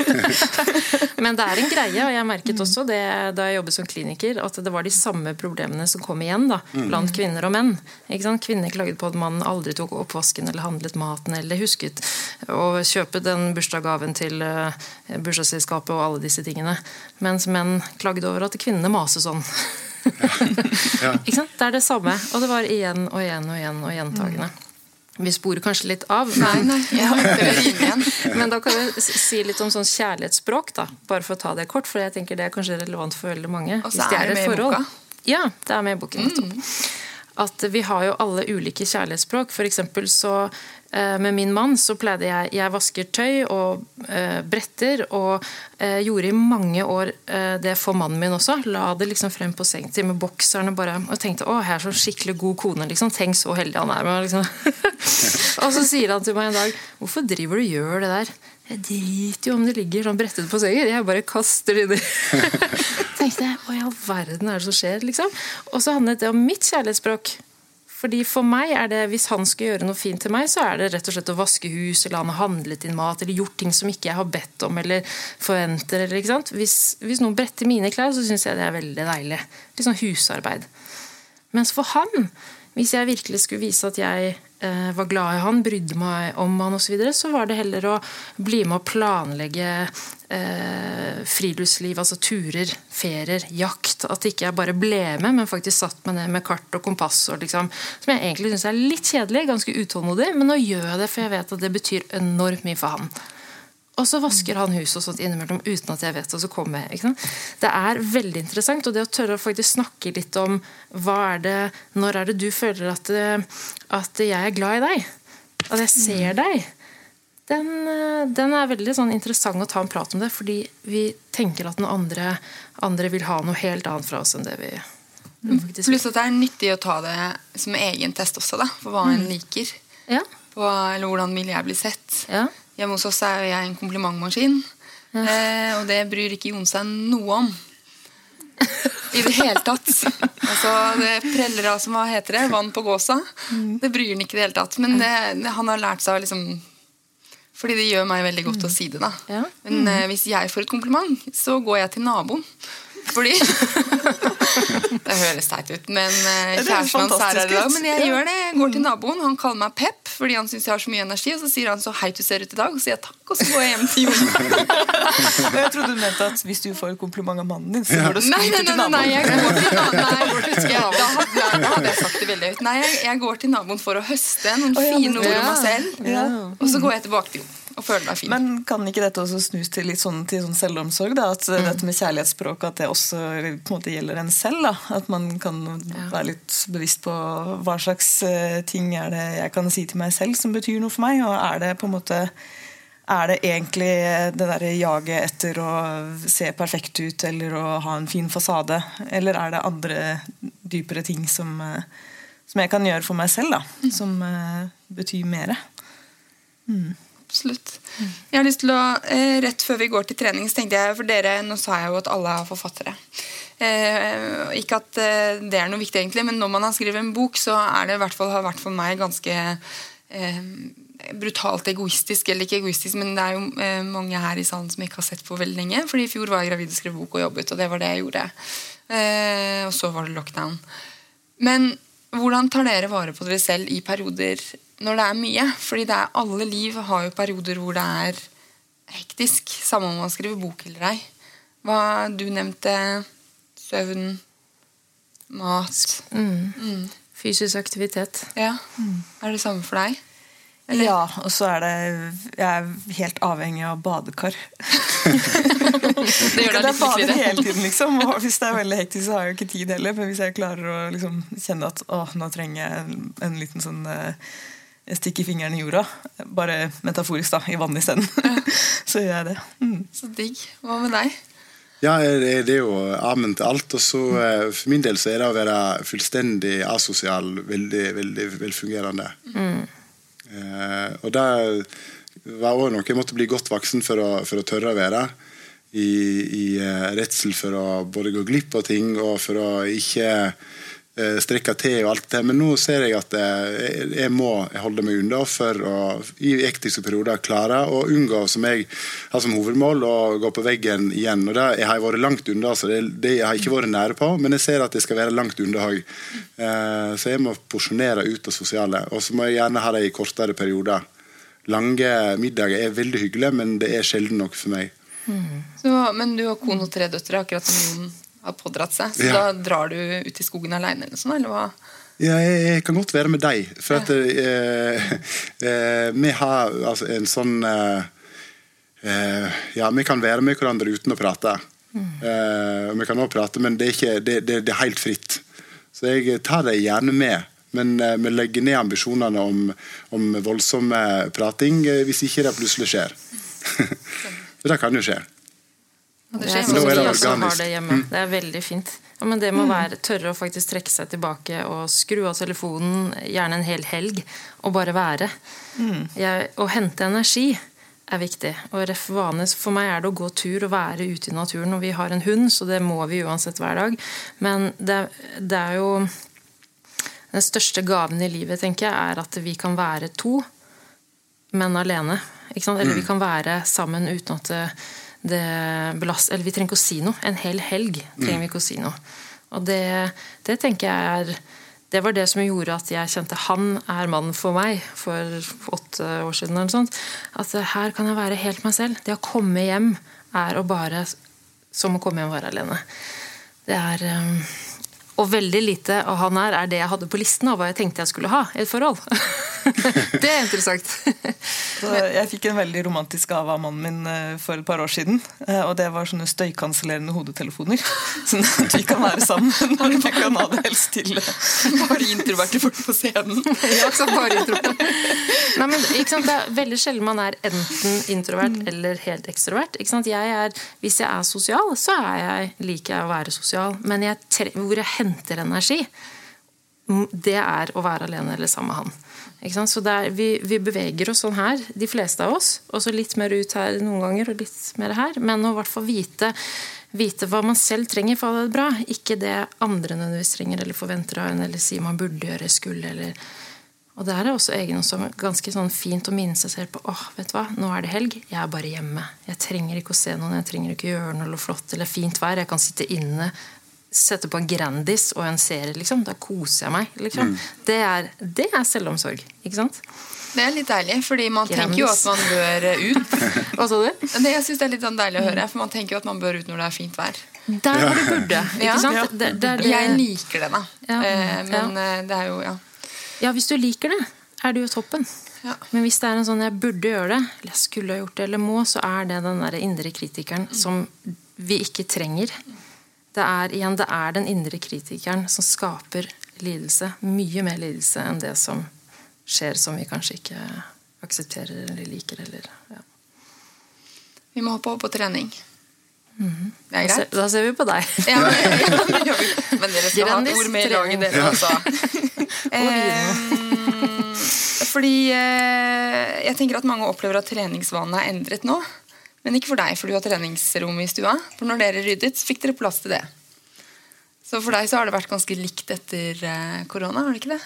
[LAUGHS] Men det er en greie, og jeg merket også det da jeg jobbet som kliniker, at det var de samme problemene som kom igjen da, blant kvinner og menn. Kvinner klaget på at mannen aldri tok oppvasken eller handlet maten eller husket å kjøpe den bursdagsgaven til eh, bursdagsselskapet og alle disse tingene. Mens menn klaget over at kvinnene maser sånn. Ja. Ikke sant? Det er det samme. Og det var igjen og igjen og igjen og gjentagende. Vi sporer kanskje litt av, Nei, [LAUGHS] men, nei, da kan vi si litt om sånn kjærlighetsspråk, da. Bare for å ta det kort, for jeg tenker det er kanskje relevant for veldig mange. Og så hvis det er det et med i forhold. boka. Mm. Ja, det er med i boken. nettopp. At vi har jo alle ulike kjærlighetsspråk. For så eh, med min mann så pleide jeg Jeg vasker tøy og eh, bretter og eh, gjorde i mange år eh, det for mannen min også. La det liksom frem på sengetid med bokserne bare og tenkte å, jeg er så skikkelig god kone. liksom, Tenk så heldig han er. med liksom. [LAUGHS] og så sier han til meg en dag hvorfor driver du og gjør det der? Jeg driter jo om det ligger sånn brettet på sengen. Jeg bare kaster det inni. [LAUGHS] [LAUGHS] tenkte jeg, hva i all verden er det som skjer? liksom? Og så handlet det om mitt kjærlighetsspråk. Fordi For meg er det, hvis han skal gjøre noe fint til meg, så er det rett og slett å vaske hus, eller han har handlet inn mat, eller gjort ting som ikke jeg har bedt om eller forventer. eller ikke sant? Hvis, hvis noen bretter mine klær, så syns jeg det er veldig deilig. Litt sånn husarbeid. Mens for han, hvis jeg virkelig skulle vise at jeg var glad i han, brydde meg om han osv., så, videre, så var det heller å bli med å planlegge eh, friluftsliv, altså turer, ferier, jakt. At ikke jeg bare ble med, men faktisk satt meg ned med kart og kompass. Og liksom, som jeg egentlig syns er litt kjedelig, ganske utålmodig, men nå gjør jeg det, for jeg vet at det betyr enormt mye for han. Og så vasker han huset og sånt innimellom uten at jeg vet det. og så kommer jeg? Det er veldig interessant. Og det å tørre å faktisk snakke litt om hva er det, når er det du føler at, at jeg er glad i deg? At jeg ser deg? Den, eh, den er veldig sånn interessant å ta en prat om det, fordi vi tenker at den andre, andre vil ha noe helt annet fra oss enn det vi faktisk Pluss at det er nyttig å ta det som egen test også, da, for hva en liker. Ja. På, eller hvordan vil jeg bli sett. Ja. Hjemme hos oss er jeg en komplimentmaskin. Eh, og det bryr ikke Jon seg noe om. I det hele tatt. Altså, det preller av som hva heter det, vann på gåsa. Det bryr han ikke i det hele tatt. Men det, det, han har lært seg å liksom Fordi det gjør meg veldig godt å si det. da. Ja. Men eh, hvis jeg får et kompliment, så går jeg til naboen. Fordi [LAUGHS] Det høres teit ut, men eh, kjæresten hans er her i dag. Men jeg gjør det. Jeg går til naboen, han kaller meg Pep fordi han syns jeg har så mye energi. Og så sier han så heit du ser ut i dag, og så sier jeg takk, og så går jeg hjem til Jon. [LAUGHS] Og jeg trodde du mente at hvis du får kompliment av mannen din, så går du og Nei, nei, skryter nei, til nei, nei, jeg går til naboen. [LAUGHS] Nei, da hadde jeg- da hadde jeg sagt det veldig høyt. Nei, jeg, jeg går til naboen for å høste noen ja, fine ord om meg selv. Ja. Og så går jeg tilbake til Jon og føler deg fin. Men kan ikke dette også snus til litt sånn, til sånn selvomsorg? Da? At Mm. dette med kjærlighetsspråk at det også på en måte gjelder en selv? Da? At man kan være litt bevisst på hva slags eh, ting er det jeg kan si til meg selv som betyr noe for meg? Og er det på en måte er det egentlig det der jaget etter å se perfekt ut eller å ha en fin fasade? Eller er det andre dypere ting som, eh, som jeg kan gjøre for meg selv, da? Som eh, betyr mer? Absolutt. Jeg har lyst til å, eh, Rett før vi går til trening, så tenkte jeg for dere, Nå sa jeg jo at alle er forfattere. Eh, ikke at eh, det er noe viktig, egentlig, men når man har skrevet en bok, så er det i hvert fall, har vært for meg ganske eh, brutalt egoistisk. Eller ikke egoistisk, men det er jo eh, mange her i salen som ikke har sett på veldig lenge. fordi i fjor var jeg gravid og skrev bok og jobbet, og det var det jeg gjorde. Eh, og så var det lockdown. Men hvordan tar dere vare på dere selv i perioder når det er mye? Fordi det er, alle liv har jo perioder hvor det er hektisk. Samme om man skriver bok eller ei. Hva du nevnte søvn, mat Mm. Fysisk aktivitet. Ja. Er det samme for deg? Ja, og så er det Jeg er helt avhengig av badekar. Det gjør deg litt bader hele tiden, liksom. Og hvis det er veldig hektisk, så har jeg jo ikke tid heller. Men hvis jeg klarer å liksom kjenne at å, nå trenger jeg en, en liten sånn eh, stikk i fingeren i jorda, bare metaforisk, da, i vann isteden, [LAUGHS] så gjør jeg det. Mm. Så digg. Hva med deg? Ja, det det er jo amen til alt. Og så eh, for min del så er det å være fullstendig asosial veldig, veldig velfungerende. Eh, og det var òg noe jeg måtte bli godt voksen for å, for å tørre å være. I, i eh, redsel for å både gå glipp av ting og for å ikke eh, te til og alt det. Men nå ser jeg at eh, jeg, jeg må holde meg unna for å i ektiske perioder klare å unngå, som jeg har som hovedmål, å gå på veggen igjen. Og det, Jeg har vært langt unna, så det, det jeg har ikke vært nære på, men jeg ser at jeg skal være langt unna òg. Eh, så jeg må porsjonere ut det sosiale. Og så må jeg gjerne ha det i kortere perioder. Lange middager er veldig hyggelig, men det er sjelden nok for meg. Så, men du har kone og tre døtre, akkurat som Jon har pådratt seg. Så Ja. da drar du ut i skogen aleine eller sånn, eller hva? Ja, jeg, jeg kan godt være med deg. For at eh, eh, vi har altså, en sånn eh, eh, Ja, vi kan være med hverandre uten å prate. Eh, vi kan også prate, men det er, ikke, det, det, det er helt fritt. Så jeg tar deg gjerne med. Men eh, vi legger ned ambisjonene om, om voldsom prating hvis ikke det plutselig skjer. [LAUGHS] For det kan jo skje. Det skjer det også har det hjemme. Det er veldig fint. Ja, men det må være tørre å faktisk trekke seg tilbake og skru av telefonen, gjerne en hel helg, og bare være. Jeg, å hente energi er viktig. Og ref vanes, for meg er det å gå tur og være ute i naturen. Og vi har en hund, så det må vi uansett hver dag. Men det, det er jo Den største gaven i livet, tenker jeg, er at vi kan være to, men alene. Eller vi kan være sammen uten at det, det belast, Eller vi trenger ikke å si noe. En hel helg trenger vi ikke å si noe. Og det, det tenker jeg er det var det som gjorde at jeg kjente han er mannen for meg for åtte år siden. eller sånt. At her kan jeg være helt meg selv. Det å komme hjem er å bare som å komme hjem og være alene. Det er um, Og veldig lite av han her er det jeg hadde på listen av hva jeg tenkte jeg skulle ha i et forhold. [LAUGHS] det er interessant. Så jeg fikk en veldig romantisk gave av mannen min eh, for et par år siden. eh, Og det var sånne støykansellerende hodetelefoner. Sånn at vi kan være sammen [LAUGHS] når vi kan ha det helst til. [LAUGHS] Bare introverte folk på scenen. Ja, så? Bare introvert. Nei, men, ikke sant? Det er veldig sjelden man er enten introvert eller helt ekstrovert. Ikke sant? Jeg er, hvis jeg er sosial, så er jeg, liker jeg å være sosial. Men jeg, tre- hvor jeg henter energi, det er å være alene eller sammen med han. Så det er, vi, vi beveger oss sånn her, de fleste av oss. Og så litt mer ut her noen ganger, og litt mer her. Men å i hvert fall vite, vite hva man selv trenger for å ha det bra. Ikke det andre nødvendigvis trenger eller forventer av en, eller sier man burde gjøre, skulle, eller og der er også egen som ganske sånn fint å minne seg selv på åh, vet du hva, nå er det helg, jeg er bare hjemme. Jeg trenger ikke å se noen, jeg trenger ikke å gjøre noe flott eller fint vær. Jeg kan sitte inne, sette på en Grandis og en serie, liksom. Da koser jeg meg. liksom. Det, er, det er selvomsorg, ikke sant? Det er litt deilig, fordi man tenker jo at man bør eh, ut. [LAUGHS] Hva sa du? Det, jeg synes det er litt sånn deilig å høre, for man tenker jo at man bør ut når det er fint vær. Der hvor du burde. [LAUGHS] ikke sant? Ja. Der, der det. Jeg liker det, da. Ja. Eh, Men ja. det er jo ja. Ja, hvis du liker det, er det jo toppen. Ja. Men hvis det er en sånn 'jeg burde gjøre det', eller 'jeg skulle ha gjort det', eller 'må', så er det den der indre kritikeren som vi ikke trenger. Det er, igjen, det er den indre kritikeren som skaper lidelse. Mye mer lidelse enn det som skjer som vi kanskje ikke aksepterer eller liker. Eller, ja. Vi må hoppe over på trening. Det er greit. da ser vi på deg. [LAUGHS] Ja, men, ja, det men dere skal ha et ord med i laget, dere også. [LAUGHS] Eh, fordi eh, jeg tenker at mange opplever at treningsvanene er endret nå. Men ikke for deg, for du har treningsrom i stua. For når dere ryddet, så fikk dere plass til det. Så for deg så har det vært ganske likt etter eh, korona, har det ikke det?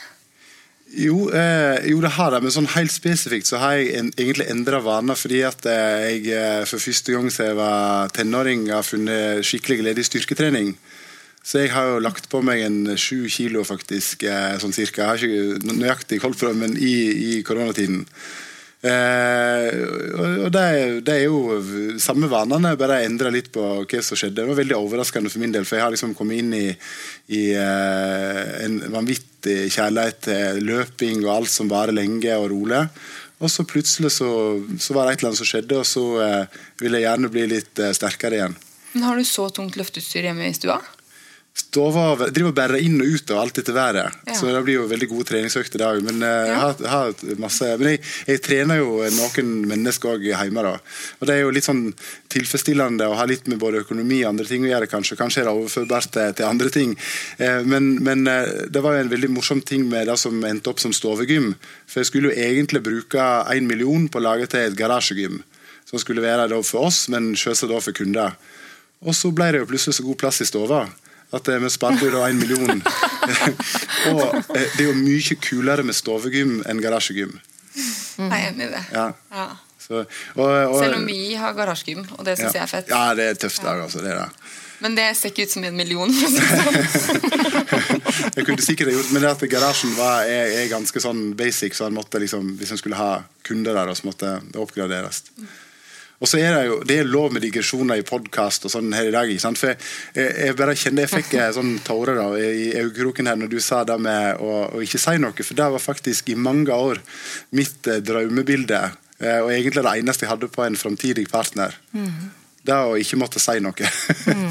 Jo, eh, jo, det har det, men sånn helt spesifikt så har jeg en, egentlig endra vaner. Fordi at eh, jeg eh, for første gang siden jeg var tenåring har funnet skikkelig glede i styrketrening. Så jeg har jo lagt på meg en sju kilo, faktisk, eh, sånn cirka. Jeg har ikke nøyaktig holdt på det, men i, i koronatiden. Eh, og det er jo samme vanene, bare jeg endra litt på hva som skjedde. Det var veldig overraskende for min del, for jeg har liksom kommet inn i, i eh, en vanvittig kjærlighet til løping og alt som varer lenge og rolig. Og så plutselig så, så var det et eller annet som skjedde, og så eh, ville jeg gjerne bli litt eh, sterkere igjen. Men har du så tungt løfteutstyr hjemme i stua? Stova driver og bærer inn og ut av alt etter været. Ja. Så det blir jo veldig gode treningsøkter i dag. Men, ja. jeg har, masse, men jeg, jeg trener jo noen mennesker òg hjemme. da. Og Det er jo litt sånn tilfredsstillende å ha litt med både økonomi og andre ting å gjøre. Kanskje Kanskje er det overførbart til, til andre ting. Eh, men, men eh, det var jo en veldig morsom ting med det som endte opp som stovegym. For jeg skulle jo egentlig bruke en million på å lage til et garasjegym. Som skulle være da for oss, men selvsagt da for kunder. Og så ble det jo plutselig så god plass i stova at vi sparte jo da en million. [LAUGHS] og eh, det er jo mye kulere med stovegym enn garasjegym. Jeg er enig i det. Ja. Ja. Så, og, og, Selv om vi har garasjegym, og det syns ja. jeg er fett. Ja, det er tøft dag, altså. Det er det. Men det ser ikke ut som en million. sånn. [LAUGHS] Jeg kunne sikkert gjort, Men det at garasjen var, er, er ganske sånn basic, så han måtte liksom, hvis en skulle ha kunder der, så måtte det oppgraderes. Og så er det jo det er lov med digresjoner i podkast og sånn her i dag. ikke sant? For jeg, jeg bare kjenner jeg fikk sånn tårer da, i øyekroken her når du sa det med å, å, ikke si noe. For det var faktisk i mange år mitt eh, drømmebilde, eh, og egentlig det eneste jeg hadde på en framtidig partner. Mm. Det å ikke måtte si noe. Mm,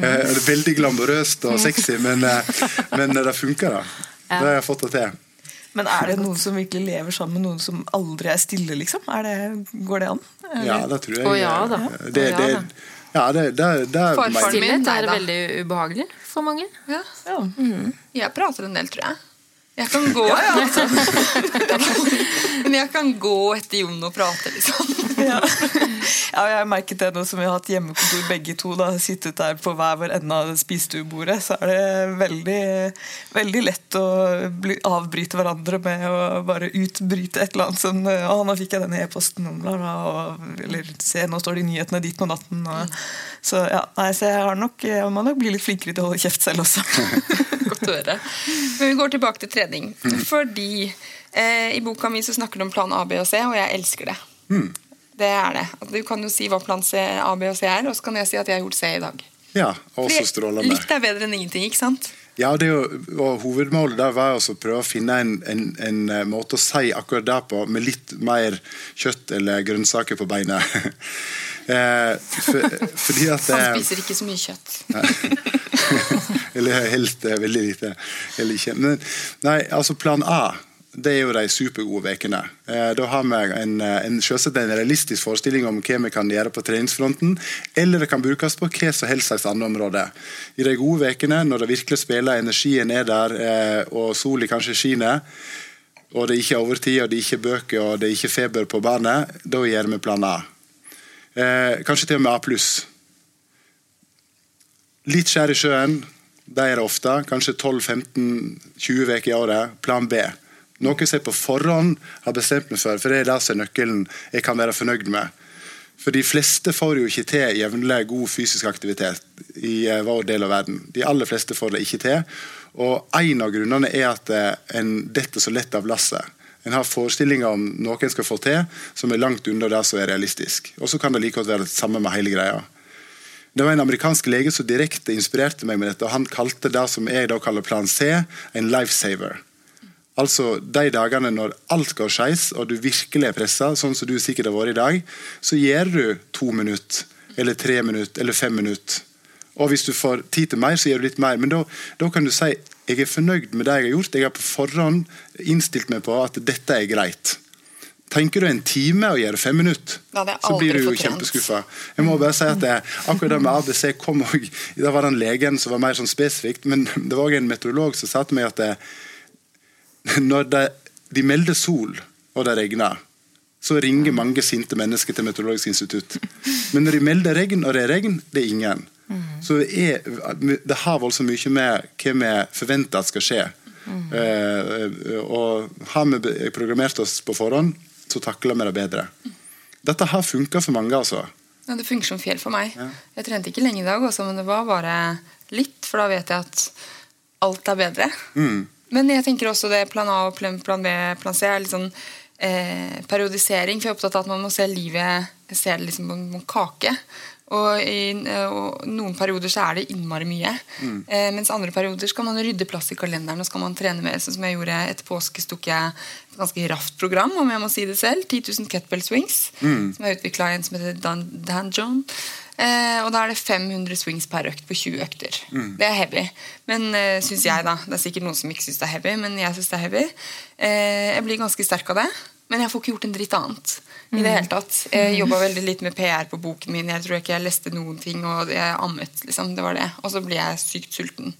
mm. [LAUGHS] er veldig glamorøst og sexy, men, eh, men det funker, da. Ja. Det har jeg fått det til. Men er det noen som virkelig lever sammen med noen som aldri er stille, liksom? Er det, går det an? Ja, det tror jeg. Å ja da. Det, det, ja, det, det, det Stillhet er veldig ubehagelig for mange. Ja. ja. Mm. Jeg prater en del, tror jeg. Jeg kan gå ja, ja. [LAUGHS] Men jeg kan gå etter Jon og prate, liksom. Ja. ja, jeg har merket det nå som vi har hatt hjemmekontor begge to. da, Sittet der på hver vår ende av spisestuebordet. Så er det veldig, veldig lett å bli, avbryte hverandre med å bare utbryte et eller annet som Å, nå fikk jeg denne e-posten Eller se, nå står det i nyhetene ditt på natten. Og, så ja, nei, så jeg har nok, jeg må nok bli litt flinkere til å holde kjeft selv også. [LAUGHS] Godt å høre. Men vi går tilbake til trening. Fordi eh, i boka mi så snakker du om plan A, B og C, og jeg elsker det. Mm. Det er det. Altså, du kan jo si hva plan C, A, B og C er, og så kan jeg si at jeg har gjort C i dag. Ja, også strålende. Litt er bedre enn ingenting, ikke sant? Ja, det jo, og Hovedmålet der var å prøve å finne en, en, en, eh, måte å si akkurat det på, med litt mer kjøtt eller grønnsaker på beinet. [LAUGHS] eh, for, fordi at Han eh, spiser ikke så mye kjøtt. [LAUGHS] eller helst veldig lite. Eller ikke. Men nei, altså plan A det er jo de supergode ukene. Eh, da har vi en, eh, en, en, realistisk forestilling om hva vi kan gjøre på treningsfronten, eller det kan brukes på hva som helst slags andre områder. I de gode ukene, når det virkelig spiller, energien er der, eh, og sola kanskje skinner, og det er ikke overtid, og det er ikke bøker og det er ikke feber på barnet, da gjør vi plan A. kanskje til og med A pluss. Litt skjær i sjøen, det er det ofte. Kanskje 12-15-20 uker i året. Plan B. Noe som jeg på forhånd har bestemt meg for, for det er det som er nøkkelen jeg kan være fornøyd med. For de fleste får jo ikke til jevnlig god fysisk aktivitet i uh, vår del av verden. De aller fleste får det ikke til. Og en av grunnene er at uh, en detter så lett av lasset. En har forestillinger om noe en skal få til, som er langt unna det som er realistisk. Og så kan det like godt være det samme med hele greia. Det var En amerikansk lege som direkte inspirerte meg med dette. og Han kalte det som jeg da kaller plan C, en lifesaver. Altså de dagene når alt går skeis og du virkelig er pressa, sånn som du sikkert har vært i dag, så gjør du to minutter, eller tre minutter, eller fem minutter. Og hvis du får tid til mer, så gjør du litt mer. Men da, kan du si jeg er fornøyd med det jeg har gjort. Jeg har på forhånd innstilt meg på at dette er greit. Tenker du en time å gjøre fem minutter, så blir du jo kjempeskuffa. Jeg må bare si at det, akkurat det med ABC kom òg Da var det en legen som var mer sånn spesifikt, men det var òg en meteorolog som sa til meg at det, når de, de melder sol og det regner, så ringer mange sinte mennesker til Meteorologisk institutt. Men når de melder regn og det er regn, det er ingen. Så det, er, det har voldsomt mye med hva vi forventer at skal skje. Uh, og har vi programmert oss på forhånd, så takler vi det bedre. Dette har funka for mange, altså. Ja, Det funker som fjell for meg. Ja. Jeg trente ikke lenge i dag, også, men det var bare litt, for da vet jeg at alt er bedre. Mm. Men jeg tenker også det plan A, plan, plan B, plan C er litt sånn eh, periodisering. For jeg er opptatt av at man må se livet se det liksom på en kake. Og i og noen perioder så er det innmari mye. Mm. Eh, mens andre perioder skal man rydde plass i kalenderen og skal man trene mer. Sånn som jeg gjorde Etter påske tok jeg et ganske raft program, om jeg må si det selv. 10 000 kettlebell swings. Mm. Som jeg utvikla en som heter Dan, Dan John. Eh, og da er det 500 swings per økt på 20 økter. Mm. Det er heavy. Men eh, syns jeg, da. Det er sikkert noen som ikke syns det er heavy, men jeg syns det er heavy. Eh, jeg blir ganske sterk av det, men jeg får ikke gjort en dritt annet. I det hele tatt. Jeg jobba veldig litt med PR på boken min. Jeg tror ikke jeg leste noen ting, og jeg ammet. liksom, det var det. Og så blir jeg sykt sulten.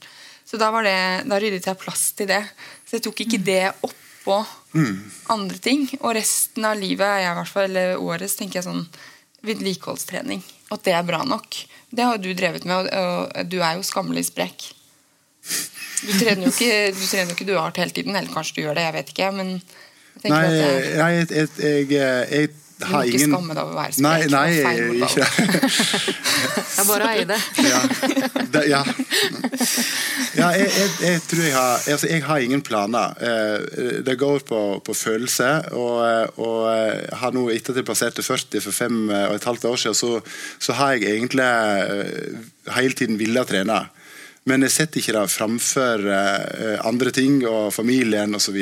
Så da, var det, da ryddet jeg plass til det. Så jeg tok ikke mm. det oppå mm. andre ting. Og resten av livet, jeg, i hvert fall, eller årets, tenker jeg sånn vedlikeholdstrening. At det er bra nok. Det har du drevet med, og du er jo skammelig sprek. Du trener jo ikke du trener jo ikke duart hele tiden, eller kanskje du gjør det, jeg vet ikke. men jeg Nei, jeg, jeg, jeg, Du må ikke ingen... skamme deg over å være sprek. Nei, nei feil ikke [LAUGHS] Det er bare å eie det. ja. det ja. ja jeg, jeg, jeg, tror jeg har altså, Jeg har ingen planer. Eh, det går på, på følelse. Og, og har nå etter at jeg passerte 40 for fem og et halvt år siden, så, så har jeg egentlig hele tiden villet trene. Men jeg setter ikke det framfor andre ting og familien osv.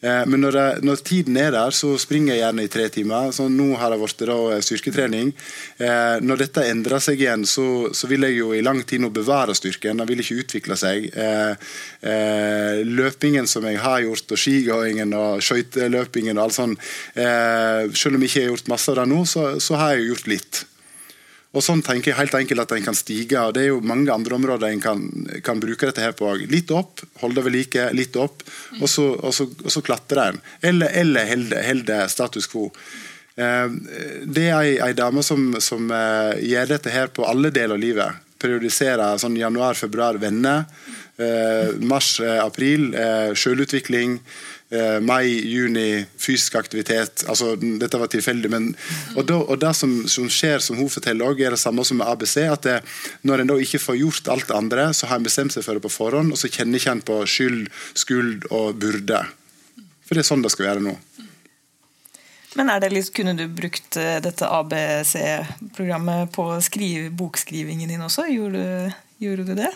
Eh, men når, det, når, tiden er der, så springer jeg gjerne i tre timer. Så nå har det blitt eh, styrketrening. Eh, når dette endrer seg igjen, så, så, vil jeg jo i lang tid nå bevare styrken. Den vil ikke utvikle seg. løpingen som jeg har gjort, og skigåingen og skøyteløpingen og alt sånt, selv om jeg ikke har gjort masse av det nå, så, så har jeg gjort litt. Og sånn tenker jeg helt enkelt at en kan stige. og Det er jo mange andre områder en kan, kan bruke dette her på. Litt opp, holde det ved like, litt opp, og så, og så, og så klatrer en. Eller, eller holde status quo. Eh, det er ei, dame som, som eh, gjør dette her på alle deler av livet. Periodiserer sånn januar, februar, venner. Eh, mars, april, selvutvikling. Eh, mai, juni, fysisk aktivitet. altså Dette var tilfeldig. men og, da, og Det som, som, skjer, som hun forteller også, er det samme som med ABC. at det, Når en da ikke får gjort alt det andre, så har en bestemt seg for det på forhånd, og så kjenner ikke en på skyld, skuld og burde. For det er sånn det skal være nå. Men er det litt, Kunne du brukt eh, dette ABC-programmet på skrive, bokskrivingen din også? Gjorde, gjorde du det?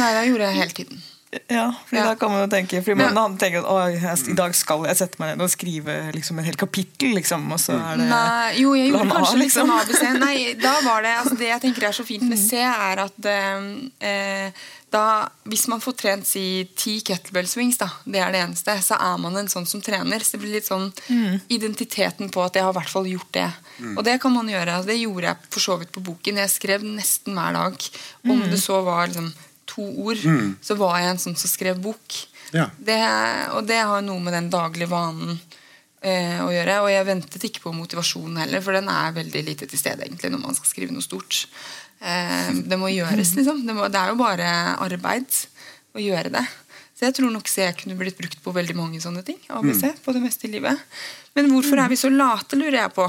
Nei, det gjorde jeg hele tiden. Ja, for ja. da kan man jo tenke fordi man, ja. tenker at i dag skal jeg sette meg ned og skrive liksom, en hel kapittel. Liksom, og så er det Nei, Jo, jeg gjorde kanskje liksom. sånn ABC. Nei, da var det, altså det jeg tenker er så fint med C, er at eh, da, hvis man får trent si ti kettlebell swings, da, det er det eneste, så er man en sånn som trener. Så det blir litt sånn mm. identiteten på at jeg har i hvert fall gjort det. Mm. Og det kan man gjøre. Det gjorde jeg for så vidt på boken. Jeg skrev nesten hver dag. Om mm. det så var liksom to ord, mm. så var jeg en sånn som skrev bok. Ja. Det, og det har noe med den daglige vanen eh, å gjøre. Og jeg ventet ikke på motivasjonen heller, for den er veldig lite til stede egentlig når man skal skrive noe stort. Eh, det må gjøres, liksom. Det, må, det, er jo bare arbeid å gjøre det. Så jeg tror nok jeg kunne blitt brukt på veldig mange sånne ting. ABC, mm. på det meste i livet. Men hvorfor er vi så late, lurer jeg på.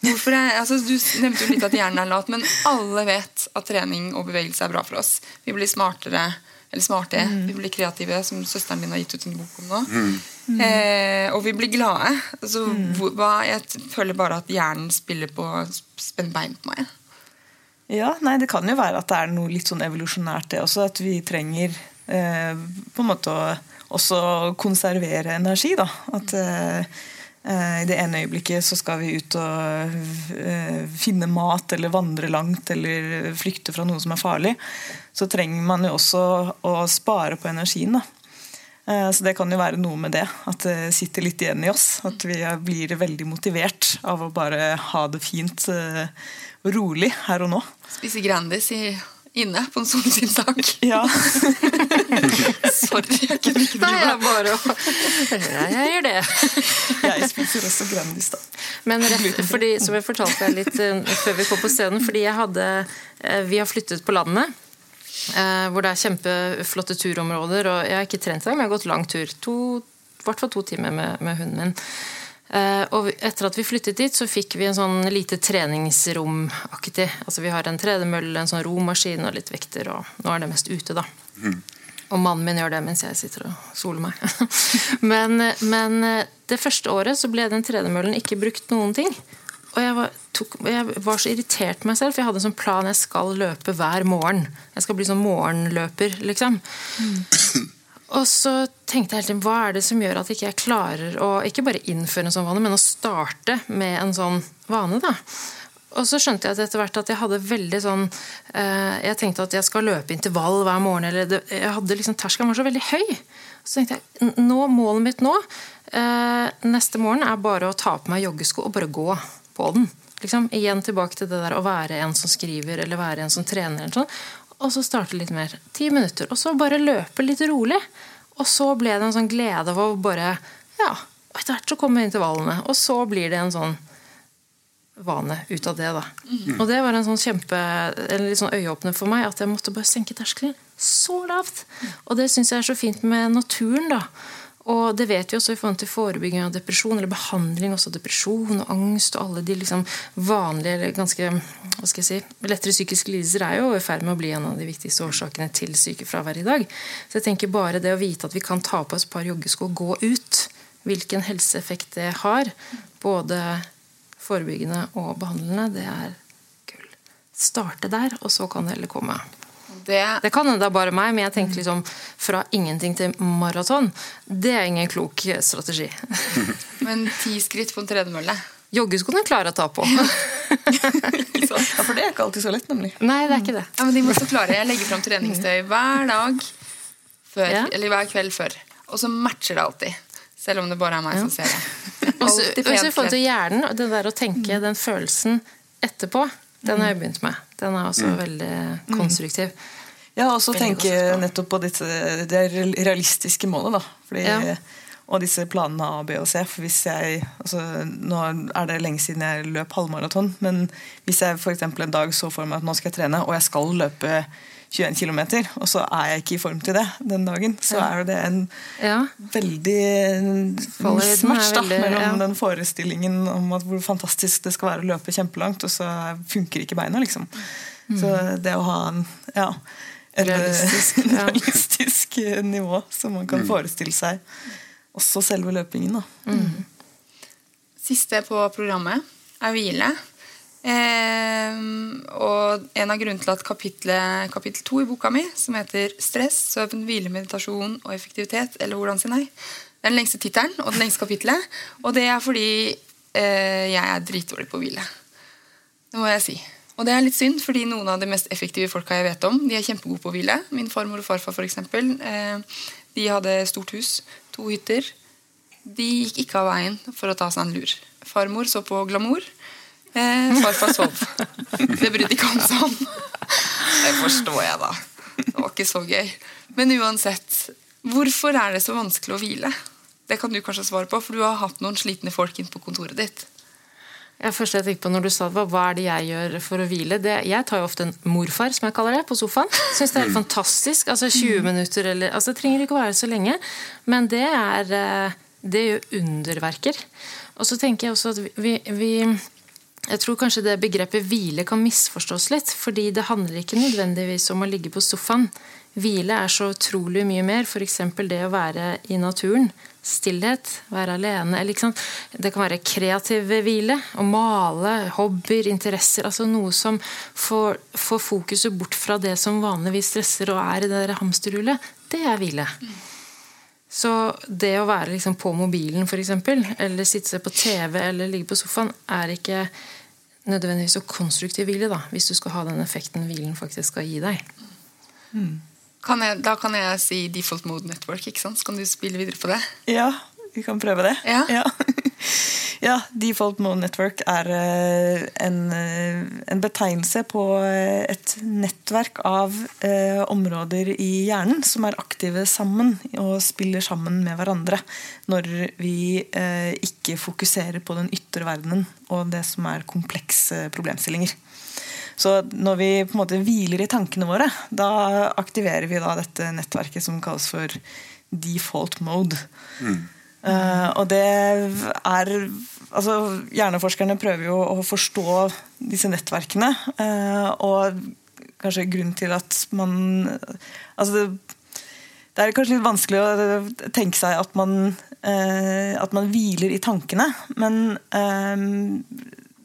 Er, altså, du nevnte jo litt at hjernen er lat, men alle vet at trening og bevegelse er bra for oss. Vi blir smartere, eller smarte, mm. vi blir kreative, som søsteren din har gitt ut en bok om nå. Mm. Eh, og vi blir glade. Altså, mm. hva, jeg føler bare at hjernen spiller på spenn bein på meg. Ja, nei, Det kan jo være at det er noe litt sånn evolusjonært, det også. At vi trenger eh, på en måte å også konservere energi. da, at Eh, I det ene øyeblikket så skal vi ut og eh, finne mat eller vandre langt eller flykte fra noe som er farlig. Så trenger man jo også å spare på energien. da. Eh, så det kan jo være noe med det. At det sitter litt igjen i oss. At vi blir veldig motivert av å bare ha det fint og rolig her og nå. Spise Grandis i inne på en sin sak. [LAUGHS] Ja. [LAUGHS] Sorry, jeg kunne ikke Nei, jeg bare Jeg gjør det. [LAUGHS] jeg spiser også Grandis, da. Men rett, fordi, som jeg fortalte deg litt uh, før vi kom på scenen, fordi jeg hadde uh, Vi har flyttet på landet. Uh, hvor det er kjempeflotte turområder. Og jeg har ikke trent engang, men jeg har gått lang tur. To, I hvert fall to timer med, med hunden min. Eh, og etter at vi flyttet dit, så fikk vi en sånn lite treningsromaktig. Altså vi har en tredemølle, en sånn romaskin og litt vekter, og nå er det mest ute, da. Mm. Og mannen min gjør det mens jeg sitter og soler meg. [LAUGHS] men, men, eh, det første året så ble den tredemøllen ikke brukt noen ting. Og jeg var, tok, jeg var, så irritert meg selv, for jeg hadde en sånn plan jeg skal løpe hver morgen. Jeg skal bli sånn morgenløper, liksom. Mm. Og så tenkte jeg hele tiden, hva er det som gjør at ikke jeg klarer å ikke bare innføre en sånn vane, men å starte med en sånn vane. da. Og så skjønte jeg etter hvert at jeg hadde veldig sånn eh, Jeg tenkte at jeg skal løpe intervall hver morgen. eller det, jeg hadde liksom, Terskelen var så veldig høy. Så tenkte jeg nå, målet mitt nå eh, neste morgen er bare å ta på meg joggesko og bare gå på den. Liksom, igjen tilbake til det der å være en som skriver eller være en som trener. Eller sånn og så starte litt mer. Ti minutter. Og så bare løpe litt rolig. Og så ble det en sånn glede av å bare Ja, etter hvert så kommer intervallene. Og så blir det en sånn vane ut av det. da. Mm. Og det var en sånn kjempe, en litt sånn øyeåpner for meg, at jeg måtte bare senke terskelen så lavt. Og det syns jeg er så fint med naturen. da. Og det vet vi også i forhold til forebygging av depresjon, eller behandling også av depresjon og angst og alle de liksom vanlige eller ganske hva skal jeg si, lettere psykiske lidelser er jo i ferd med å bli en av de viktigste årsakene til sykefravær i dag. Så jeg tenker bare det å vite at vi kan ta på oss et par joggesko og gå ut, hvilken helseeffekt det har, både forebyggende og behandlende, det er gull. Starte der, og så kan det heller komme. Det, det kan hende det er bare meg, men jeg tenker liksom fra ingenting til maraton. Det er ingen klok strategi. [LAUGHS] men ti skritt på en tredemølle? Joggeskoene klarer å ta på. [LAUGHS] ja, For det er ikke alltid så lett, nemlig. Nei, det er ikke det. Ja, men de må så klare. Jeg legger fram treningstøy hver dag før, ja. eller hver kveld før. Og så matcher det alltid. Selv om det bare er meg ja. som ser det. [LAUGHS] Og så i forhold til hjernen, det der å tenke den følelsen etterpå, den har jeg begynt med. Den er også mm. veldig konstruktiv. Ja, og så tenke nettopp på dette, det realistiske målet, da. Fordi, ja. Og disse planene A, B og C. For hvis jeg, altså, nå er det lenge siden jeg løp halvmaraton, men hvis jeg for en dag så for meg at nå skal jeg trene, og jeg skal løpe 21 km, og så er jeg ikke i form til det den dagen, så er det en ja. veldig mismatch da, mellom ja. den forestillingen om at hvor fantastisk det skal være å løpe kjempelangt, og så funker ikke beina, liksom. Mm. Så det å ha en ja, et realistisk, [LAUGHS] realistisk nivå som man kan mm. forestille seg. Også selve løpingen, da. Mm. Siste på programmet er hvile. Eh, og en av grunnene til at kapittel to i boka mi, som heter 'Stress, søvn, hvile, meditasjon og effektivitet', eller 'Hvordan si nei', det er den lengste tittelen og det lengste kapittelet. Og det er fordi eh, jeg er dritdårlig på å hvile. Det må jeg si. Og det er litt synd, fordi noen av de mest effektive folka jeg vet om, de er kjempegode på å hvile. Min farmor og farfar, eksempel, eh, de hadde stort hus, to hytter. De gikk ikke av veien for å ta seg en lur. Farmor så på glamour. Eh, farfar sov. Det brydde ikke han seg om. Det forstår jeg, da. Det var ikke så gøy. Men uansett, hvorfor er det så vanskelig å hvile? Det kan du kanskje svare på, for du har hatt noen slitne folk inn på kontoret ditt. Ja, først jeg tenkte på når du sa hva, hva er det jeg gjør for å hvile? Det, jeg tar jo ofte en morfar, som jeg kaller det, på sofaen. Syns det er helt fantastisk. Altså 20 minutter eller altså Det trenger ikke å være så lenge, men det er eh, Det gjør underverker. Og så tenker jeg også at vi, vi jeg tror kanskje det begrepet hvile kan misforstås litt. fordi det handler ikke nødvendigvis om å ligge på sofaen. Hvile er så utrolig mye mer. F.eks. det å være i naturen. Stillhet, være alene. Eller, det kan være kreativ hvile. Å male, hobbyer, interesser. altså Noe som får, får, fokuset bort fra det som vanligvis stresser og er i det hamsterhjulet. Det er hvile. Så det å være liksom på mobilen for eksempel, eller sitte på TV eller ligge på sofaen, er ikke nødvendigvis så konstruktiv hvile, da, hvis du skal ha den effekten hvilen faktisk skal gi deg. Mm. Kan jeg, da kan jeg si default mode network, ikke sant? Så kan du spille videre på det? Ja, vi kan prøve det. Ja, ja. Ja Default Mode Network er eh, en, eh, en, betegnelse på eh, et nettverk av områder i hjernen som er aktive sammen og spiller sammen med hverandre når vi ikke fokuserer på den ytre verdenen og det som er komplekse problemstillinger. Så når vi på en måte hviler i tankene våre, da aktiverer vi da dette nettverket som kalles for default mode. Mm. Uh, og det er altså Hjerneforskerne prøver jo å forstå disse nettverkene. Uh, og kanskje grunnen til at man altså det, det, er kanskje litt vanskelig å tenke seg at man, uh, at man hviler i tankene. Men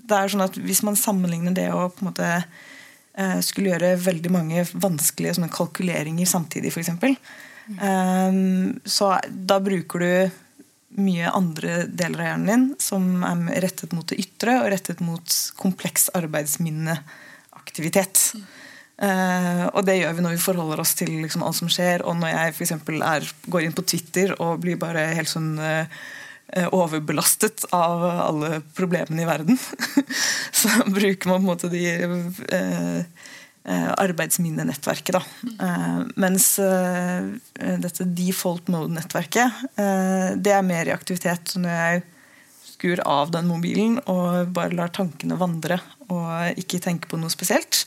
det er sånn at hvis man sammenligner det å på en måte skulle gjøre veldig mange vanskelige kalkuleringer samtidig, f.eks., um, så da bruker du mye andre deler av hjernen din som er rettet mot det ytre og rettet mot kompleks arbeidsminneaktivitet. Mm. Uh, og det gjør vi når vi forholder oss til liksom, alt som skjer. Og når jeg for er, går inn på Twitter og blir bare helt sånn uh, overbelastet av alle problemene i verden, [LAUGHS] så bruker man på en måte de uh, arbeidsminnenettverket. Da. mens eh, dette default mode-nettverket det er mer i aktivitet når jeg skrur av den mobilen og bare lar tankene vandre og ikke tenke på noe spesielt.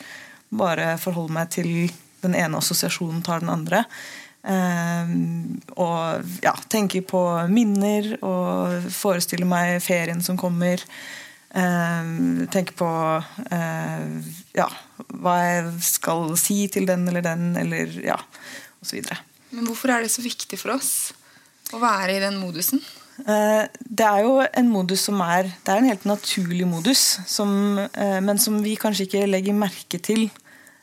Bare forholde meg til den ene assosiasjonen tar den andre. og ja, tenker på minner og forestiller meg ferien som kommer. tenke på ja, hva jeg skal si til den eller den, eller ja, osv. Men hvorfor er det så viktig for oss å være i den modusen? Uh, det er jo en modus som er Det er en helt naturlig modus, som, men som vi kanskje ikke legger merke til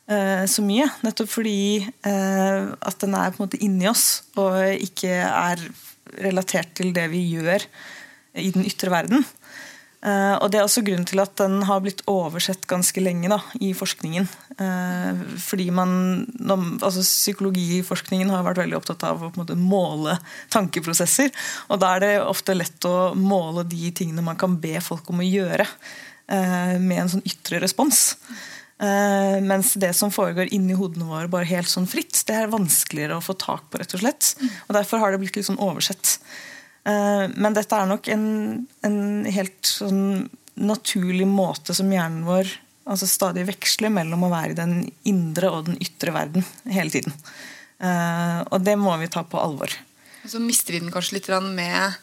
så mye. Nettopp fordi at den er på en måte inni oss, og ikke er relatert til det vi gjør i den ytre verden. Uh, og Det er også grunnen til at den har blitt oversett ganske lenge da, i forskningen. Uh, fordi man, altså Psykologiforskningen har vært veldig opptatt av å måte, måle tankeprosesser. Og da er det ofte lett å måle de tingene man kan be folk om å gjøre, uh, med en sånn ytre respons. mens det som foregår inni hodene våre bare helt sånn fritt, det er vanskeligere å få tak på. rett og slett. Og Derfor har det blitt litt sånn oversett. Eh, men dette er nok en, en helt sånn naturlig måte som hjernen vår altså stadig veksler mellom å være i den indre og den ytre verden hele tiden. Eh, og det må vi ta på alvor. Så mister vi den kanskje litt med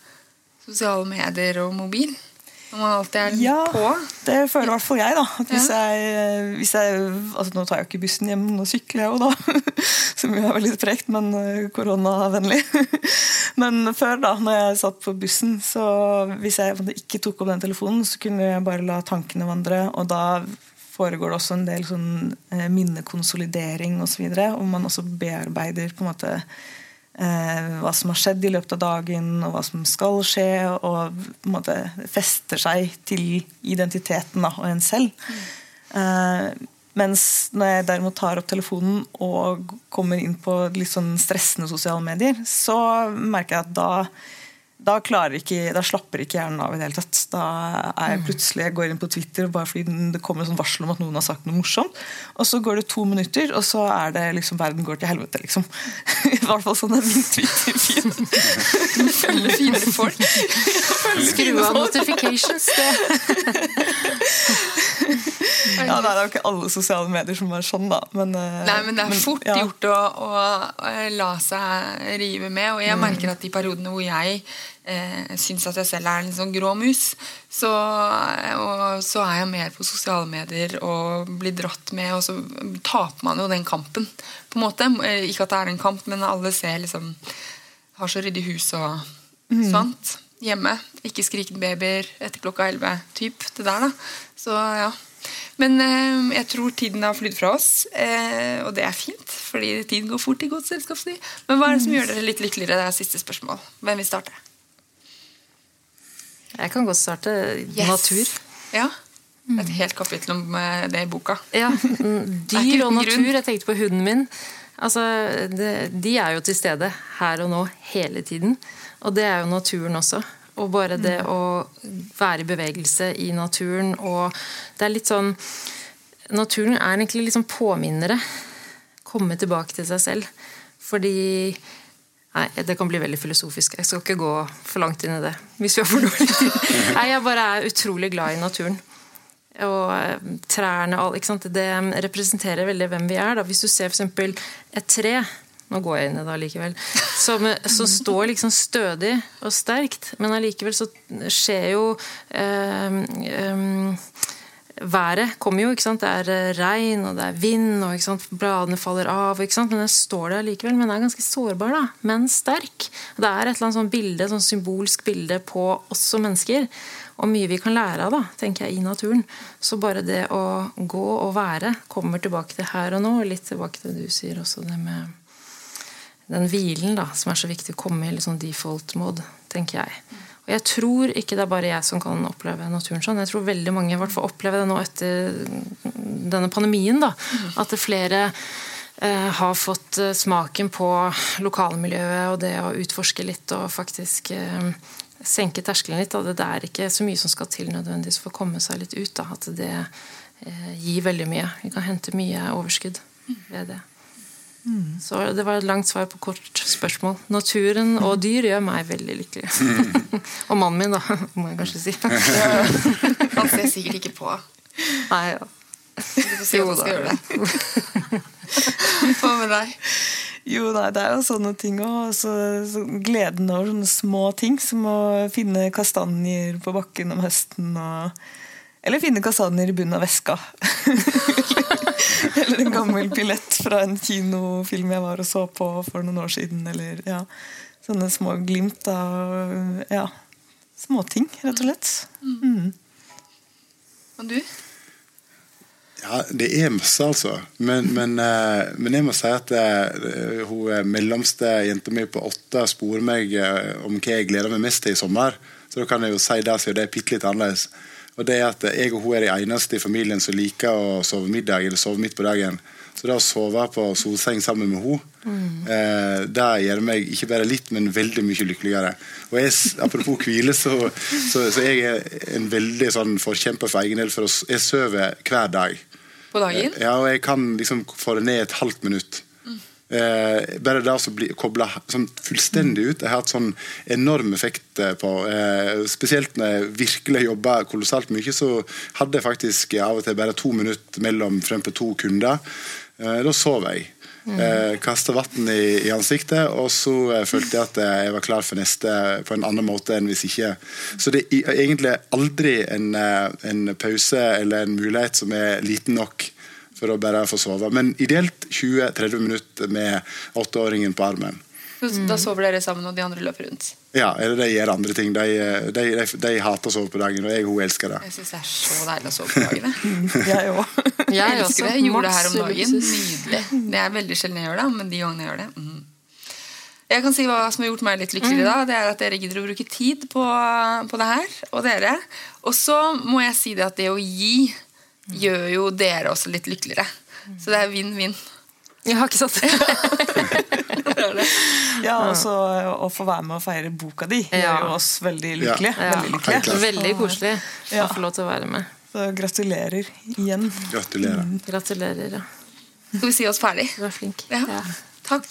sosiale medier og mobil? Når man alltid er ja, på? det føler i hvert fall jeg. da. Hvis jeg, hvis jeg, altså Nå tar jeg jo ikke bussen hjem, nå sykler jeg jo da. Som jo er veldig tregt, men eh, koronavennlig. [LAUGHS] Men før, da når jeg satt på bussen, så hvis jeg ikke tok opp den telefonen, så kunne jeg bare la tankene vandre. Og da foregår det også en del sånn eh, minnekonsolidering osv. Og, så og man også bearbeider på en måte hva som har skjedd i løpet av dagen, og hva som skal skje. Og på fester seg til identiteten da, og en selv. Mm. Eh, mens når jeg derimot tar opp telefonen og kommer inn på litt sånn stressende sosiale medier, så merker jeg at da da, ikke, da, slapper ikke hjernen av i det hele tatt. Da er jeg mm. plutselig, jeg går inn på Twitter bare fordi det kommer sånn varsel om at noen har sagt noe morsomt. Og så går det to minutter, og så er det liksom verden går til helvete, liksom. [LAUGHS] I hvert fall sånn er min Twitter-feed. [LAUGHS] Følger fine folk. Skru av notifications, det. [LAUGHS] ja, det er jo ikke alle sosiale medier som er sånn, da. Men, eh, Nei, men det er fort ja. gjort å, å, la seg rive med. Og jeg mm. merker at de periodene hvor jeg eh, syns at jeg selv er en sånn grå mus, så, så, er jeg mer på sosiale medier og blir dratt med, og så taper man jo den kampen. på en måte. Eh, ikke at det er en kamp, men alle ser liksom Har så ryddig hus og mm. sånt hjemme. Ikke skrikende babyer etter klokka 11. Typ, det der, da. Så ja. Men eh, jeg tror tiden har flydd fra oss, eh, og det er fint. Fordi tiden går fort i godt selskapsliv. Men hva er det som gjør dere litt lykkeligere? Det er siste spørsmål. Hvem vil starte? Jeg kan godt starte. Yes. Natur. Ja. Et helt kapittel om eh, det i boka. Ja, [LAUGHS] Dyr og natur. Jeg tenkte på hunden min. Altså, det, de er jo til stede her og nå hele tiden. Og det er jo naturen også. Og bare det mm. å være i bevegelse i naturen og Det er litt sånn Naturen er egentlig litt sånn påminnere. Komme tilbake til seg selv. Fordi Nei, det kan bli veldig filosofisk. Jeg skal ikke gå for langt inn i det. hvis vi har for dårlig. [LAUGHS] Nei, Jeg bare er utrolig glad i naturen. Og trærne trærne alt. Det representerer veldig hvem vi er. Da. Hvis du ser f.eks. et tre nå går jeg inn i det allikevel. Som, som, står liksom stødig og sterkt, men allikevel så skjer jo eh, eh, været kommer jo. ikke sant? Det er eh, regn og det er vind, og ikke sant? bladene faller av. ikke sant? Men den står der likevel. Men den er ganske sårbar, da, men sterk. Det er et eller annet sånn bilde, sånn symbolsk bilde på oss som mennesker. Og mye vi kan lære av da, tenker jeg, i naturen. Så bare det å gå og være kommer tilbake til her og nå. og Litt tilbake til det du sier også, det med den hvilen da, som er så viktig å komme i litt sånn default mode, tenker jeg. Og jeg tror ikke det er bare jeg som kan oppleve naturen sånn. Jeg tror veldig mange i hvert fall opplever det nå etter denne pandemien. da, At flere eh, har fått eh, smaken på lokalmiljøet og det å utforske litt og faktisk eh, senke terskelen litt. Da. Det er ikke så mye som skal til nødvendigvis for å komme seg litt ut. Da. At det eh, gir veldig mye. Vi kan hente mye overskudd ved det. Mm. Så det var et langt svar på kort spørsmål. Naturen og dyr gjør meg veldig lykkelig. Mm. [LAUGHS] og mannen min, da, [LAUGHS] må jeg kanskje si. [LAUGHS] Han ser sikkert ikke på. Nei, ja. Du får si at han skal gjøre det. Hva med deg? Jo, nei, det er jo sånne ting òg. Så, så gleden over sånne små ting, som å finne kastanjer på bakken om høsten. Og, eller finne kastanjer i bunnen av veska. [LAUGHS] eller en gammel billett fra en kinofilm jeg var og så på for noen år siden. Eller ja, sånne små glimt av ja, småting, rett og slett. Mm. Og du? Ja, det er masse, altså. Men, men, uh, men jeg må si at uh, hun mellomste jenta mi på åtte sporer meg om hva jeg gleder meg mest til i sommer. Så da kan jeg jo si det, siden det er bitte litt annerledes. Og det er at Jeg og hun er de eneste i familien som liker å sove middag eller sove midt på dagen. Så det å sove på solseng sammen med henne, mm. eh, det gjør meg ikke bare litt, men veldig mye lykkeligere. Og jeg, Apropos hvile, så, så, så jeg er en veldig sånn forkjemper for egen del. For jeg sover hver dag. På dagen? Ja, og jeg kan liksom få det ned et halvt minutt. Eh, bare det å bli kobla sånn fullstendig ut. Jeg har hatt sånn enorm effekt eh, på eh, Spesielt når jeg virkelig jobba kolossalt mye, så hadde jeg faktisk av og til bare to minutter mellom frem til to kunder. Eh, da sov jeg. Mm. Eh, Kasta vann i, i, ansiktet, og så eh, følte jeg at jeg var klar for neste på en annen måte enn hvis ikke. Så det er egentlig aldri en, en pause eller en mulighet som er liten nok for å bare få sove. Men ideelt 20-30 minutter med åtteåringen på armen. Da sover dere sammen, og de andre løper rundt? Ja, eller de gjør andre ting. De, de, de, de hater å sove på dagen, og jeg hun elsker det. Jeg syns det er så deilig å sove på dagen. jeg [LAUGHS] òg. Jeg, jeg elsker det. Jeg gjorde det her om dagen. Nydelig. Det er veldig sjelden jeg gjør det, men de gangene jeg gjør det mm. Jeg kan si Hva som har gjort meg litt lykkelig, da, det er at dere gidder å bruke tid på, på det her. Og dere. Og så må jeg si det at det å gi gjør jo dere også litt lykkeligere. Så det er vinn-vinn. Ja, ikke sant? [LAUGHS] ja, også, Å få være med og feire boka di gjør ja. jo oss veldig lykkelige. Ja. Veldig, lykkelige. veldig koselig å få lov til å være med. Så gratulerer igjen. Gratulerer. Mm. Gratulerer, ja. Skal vi si oss ferdig? Du er flink. Ja. Takk.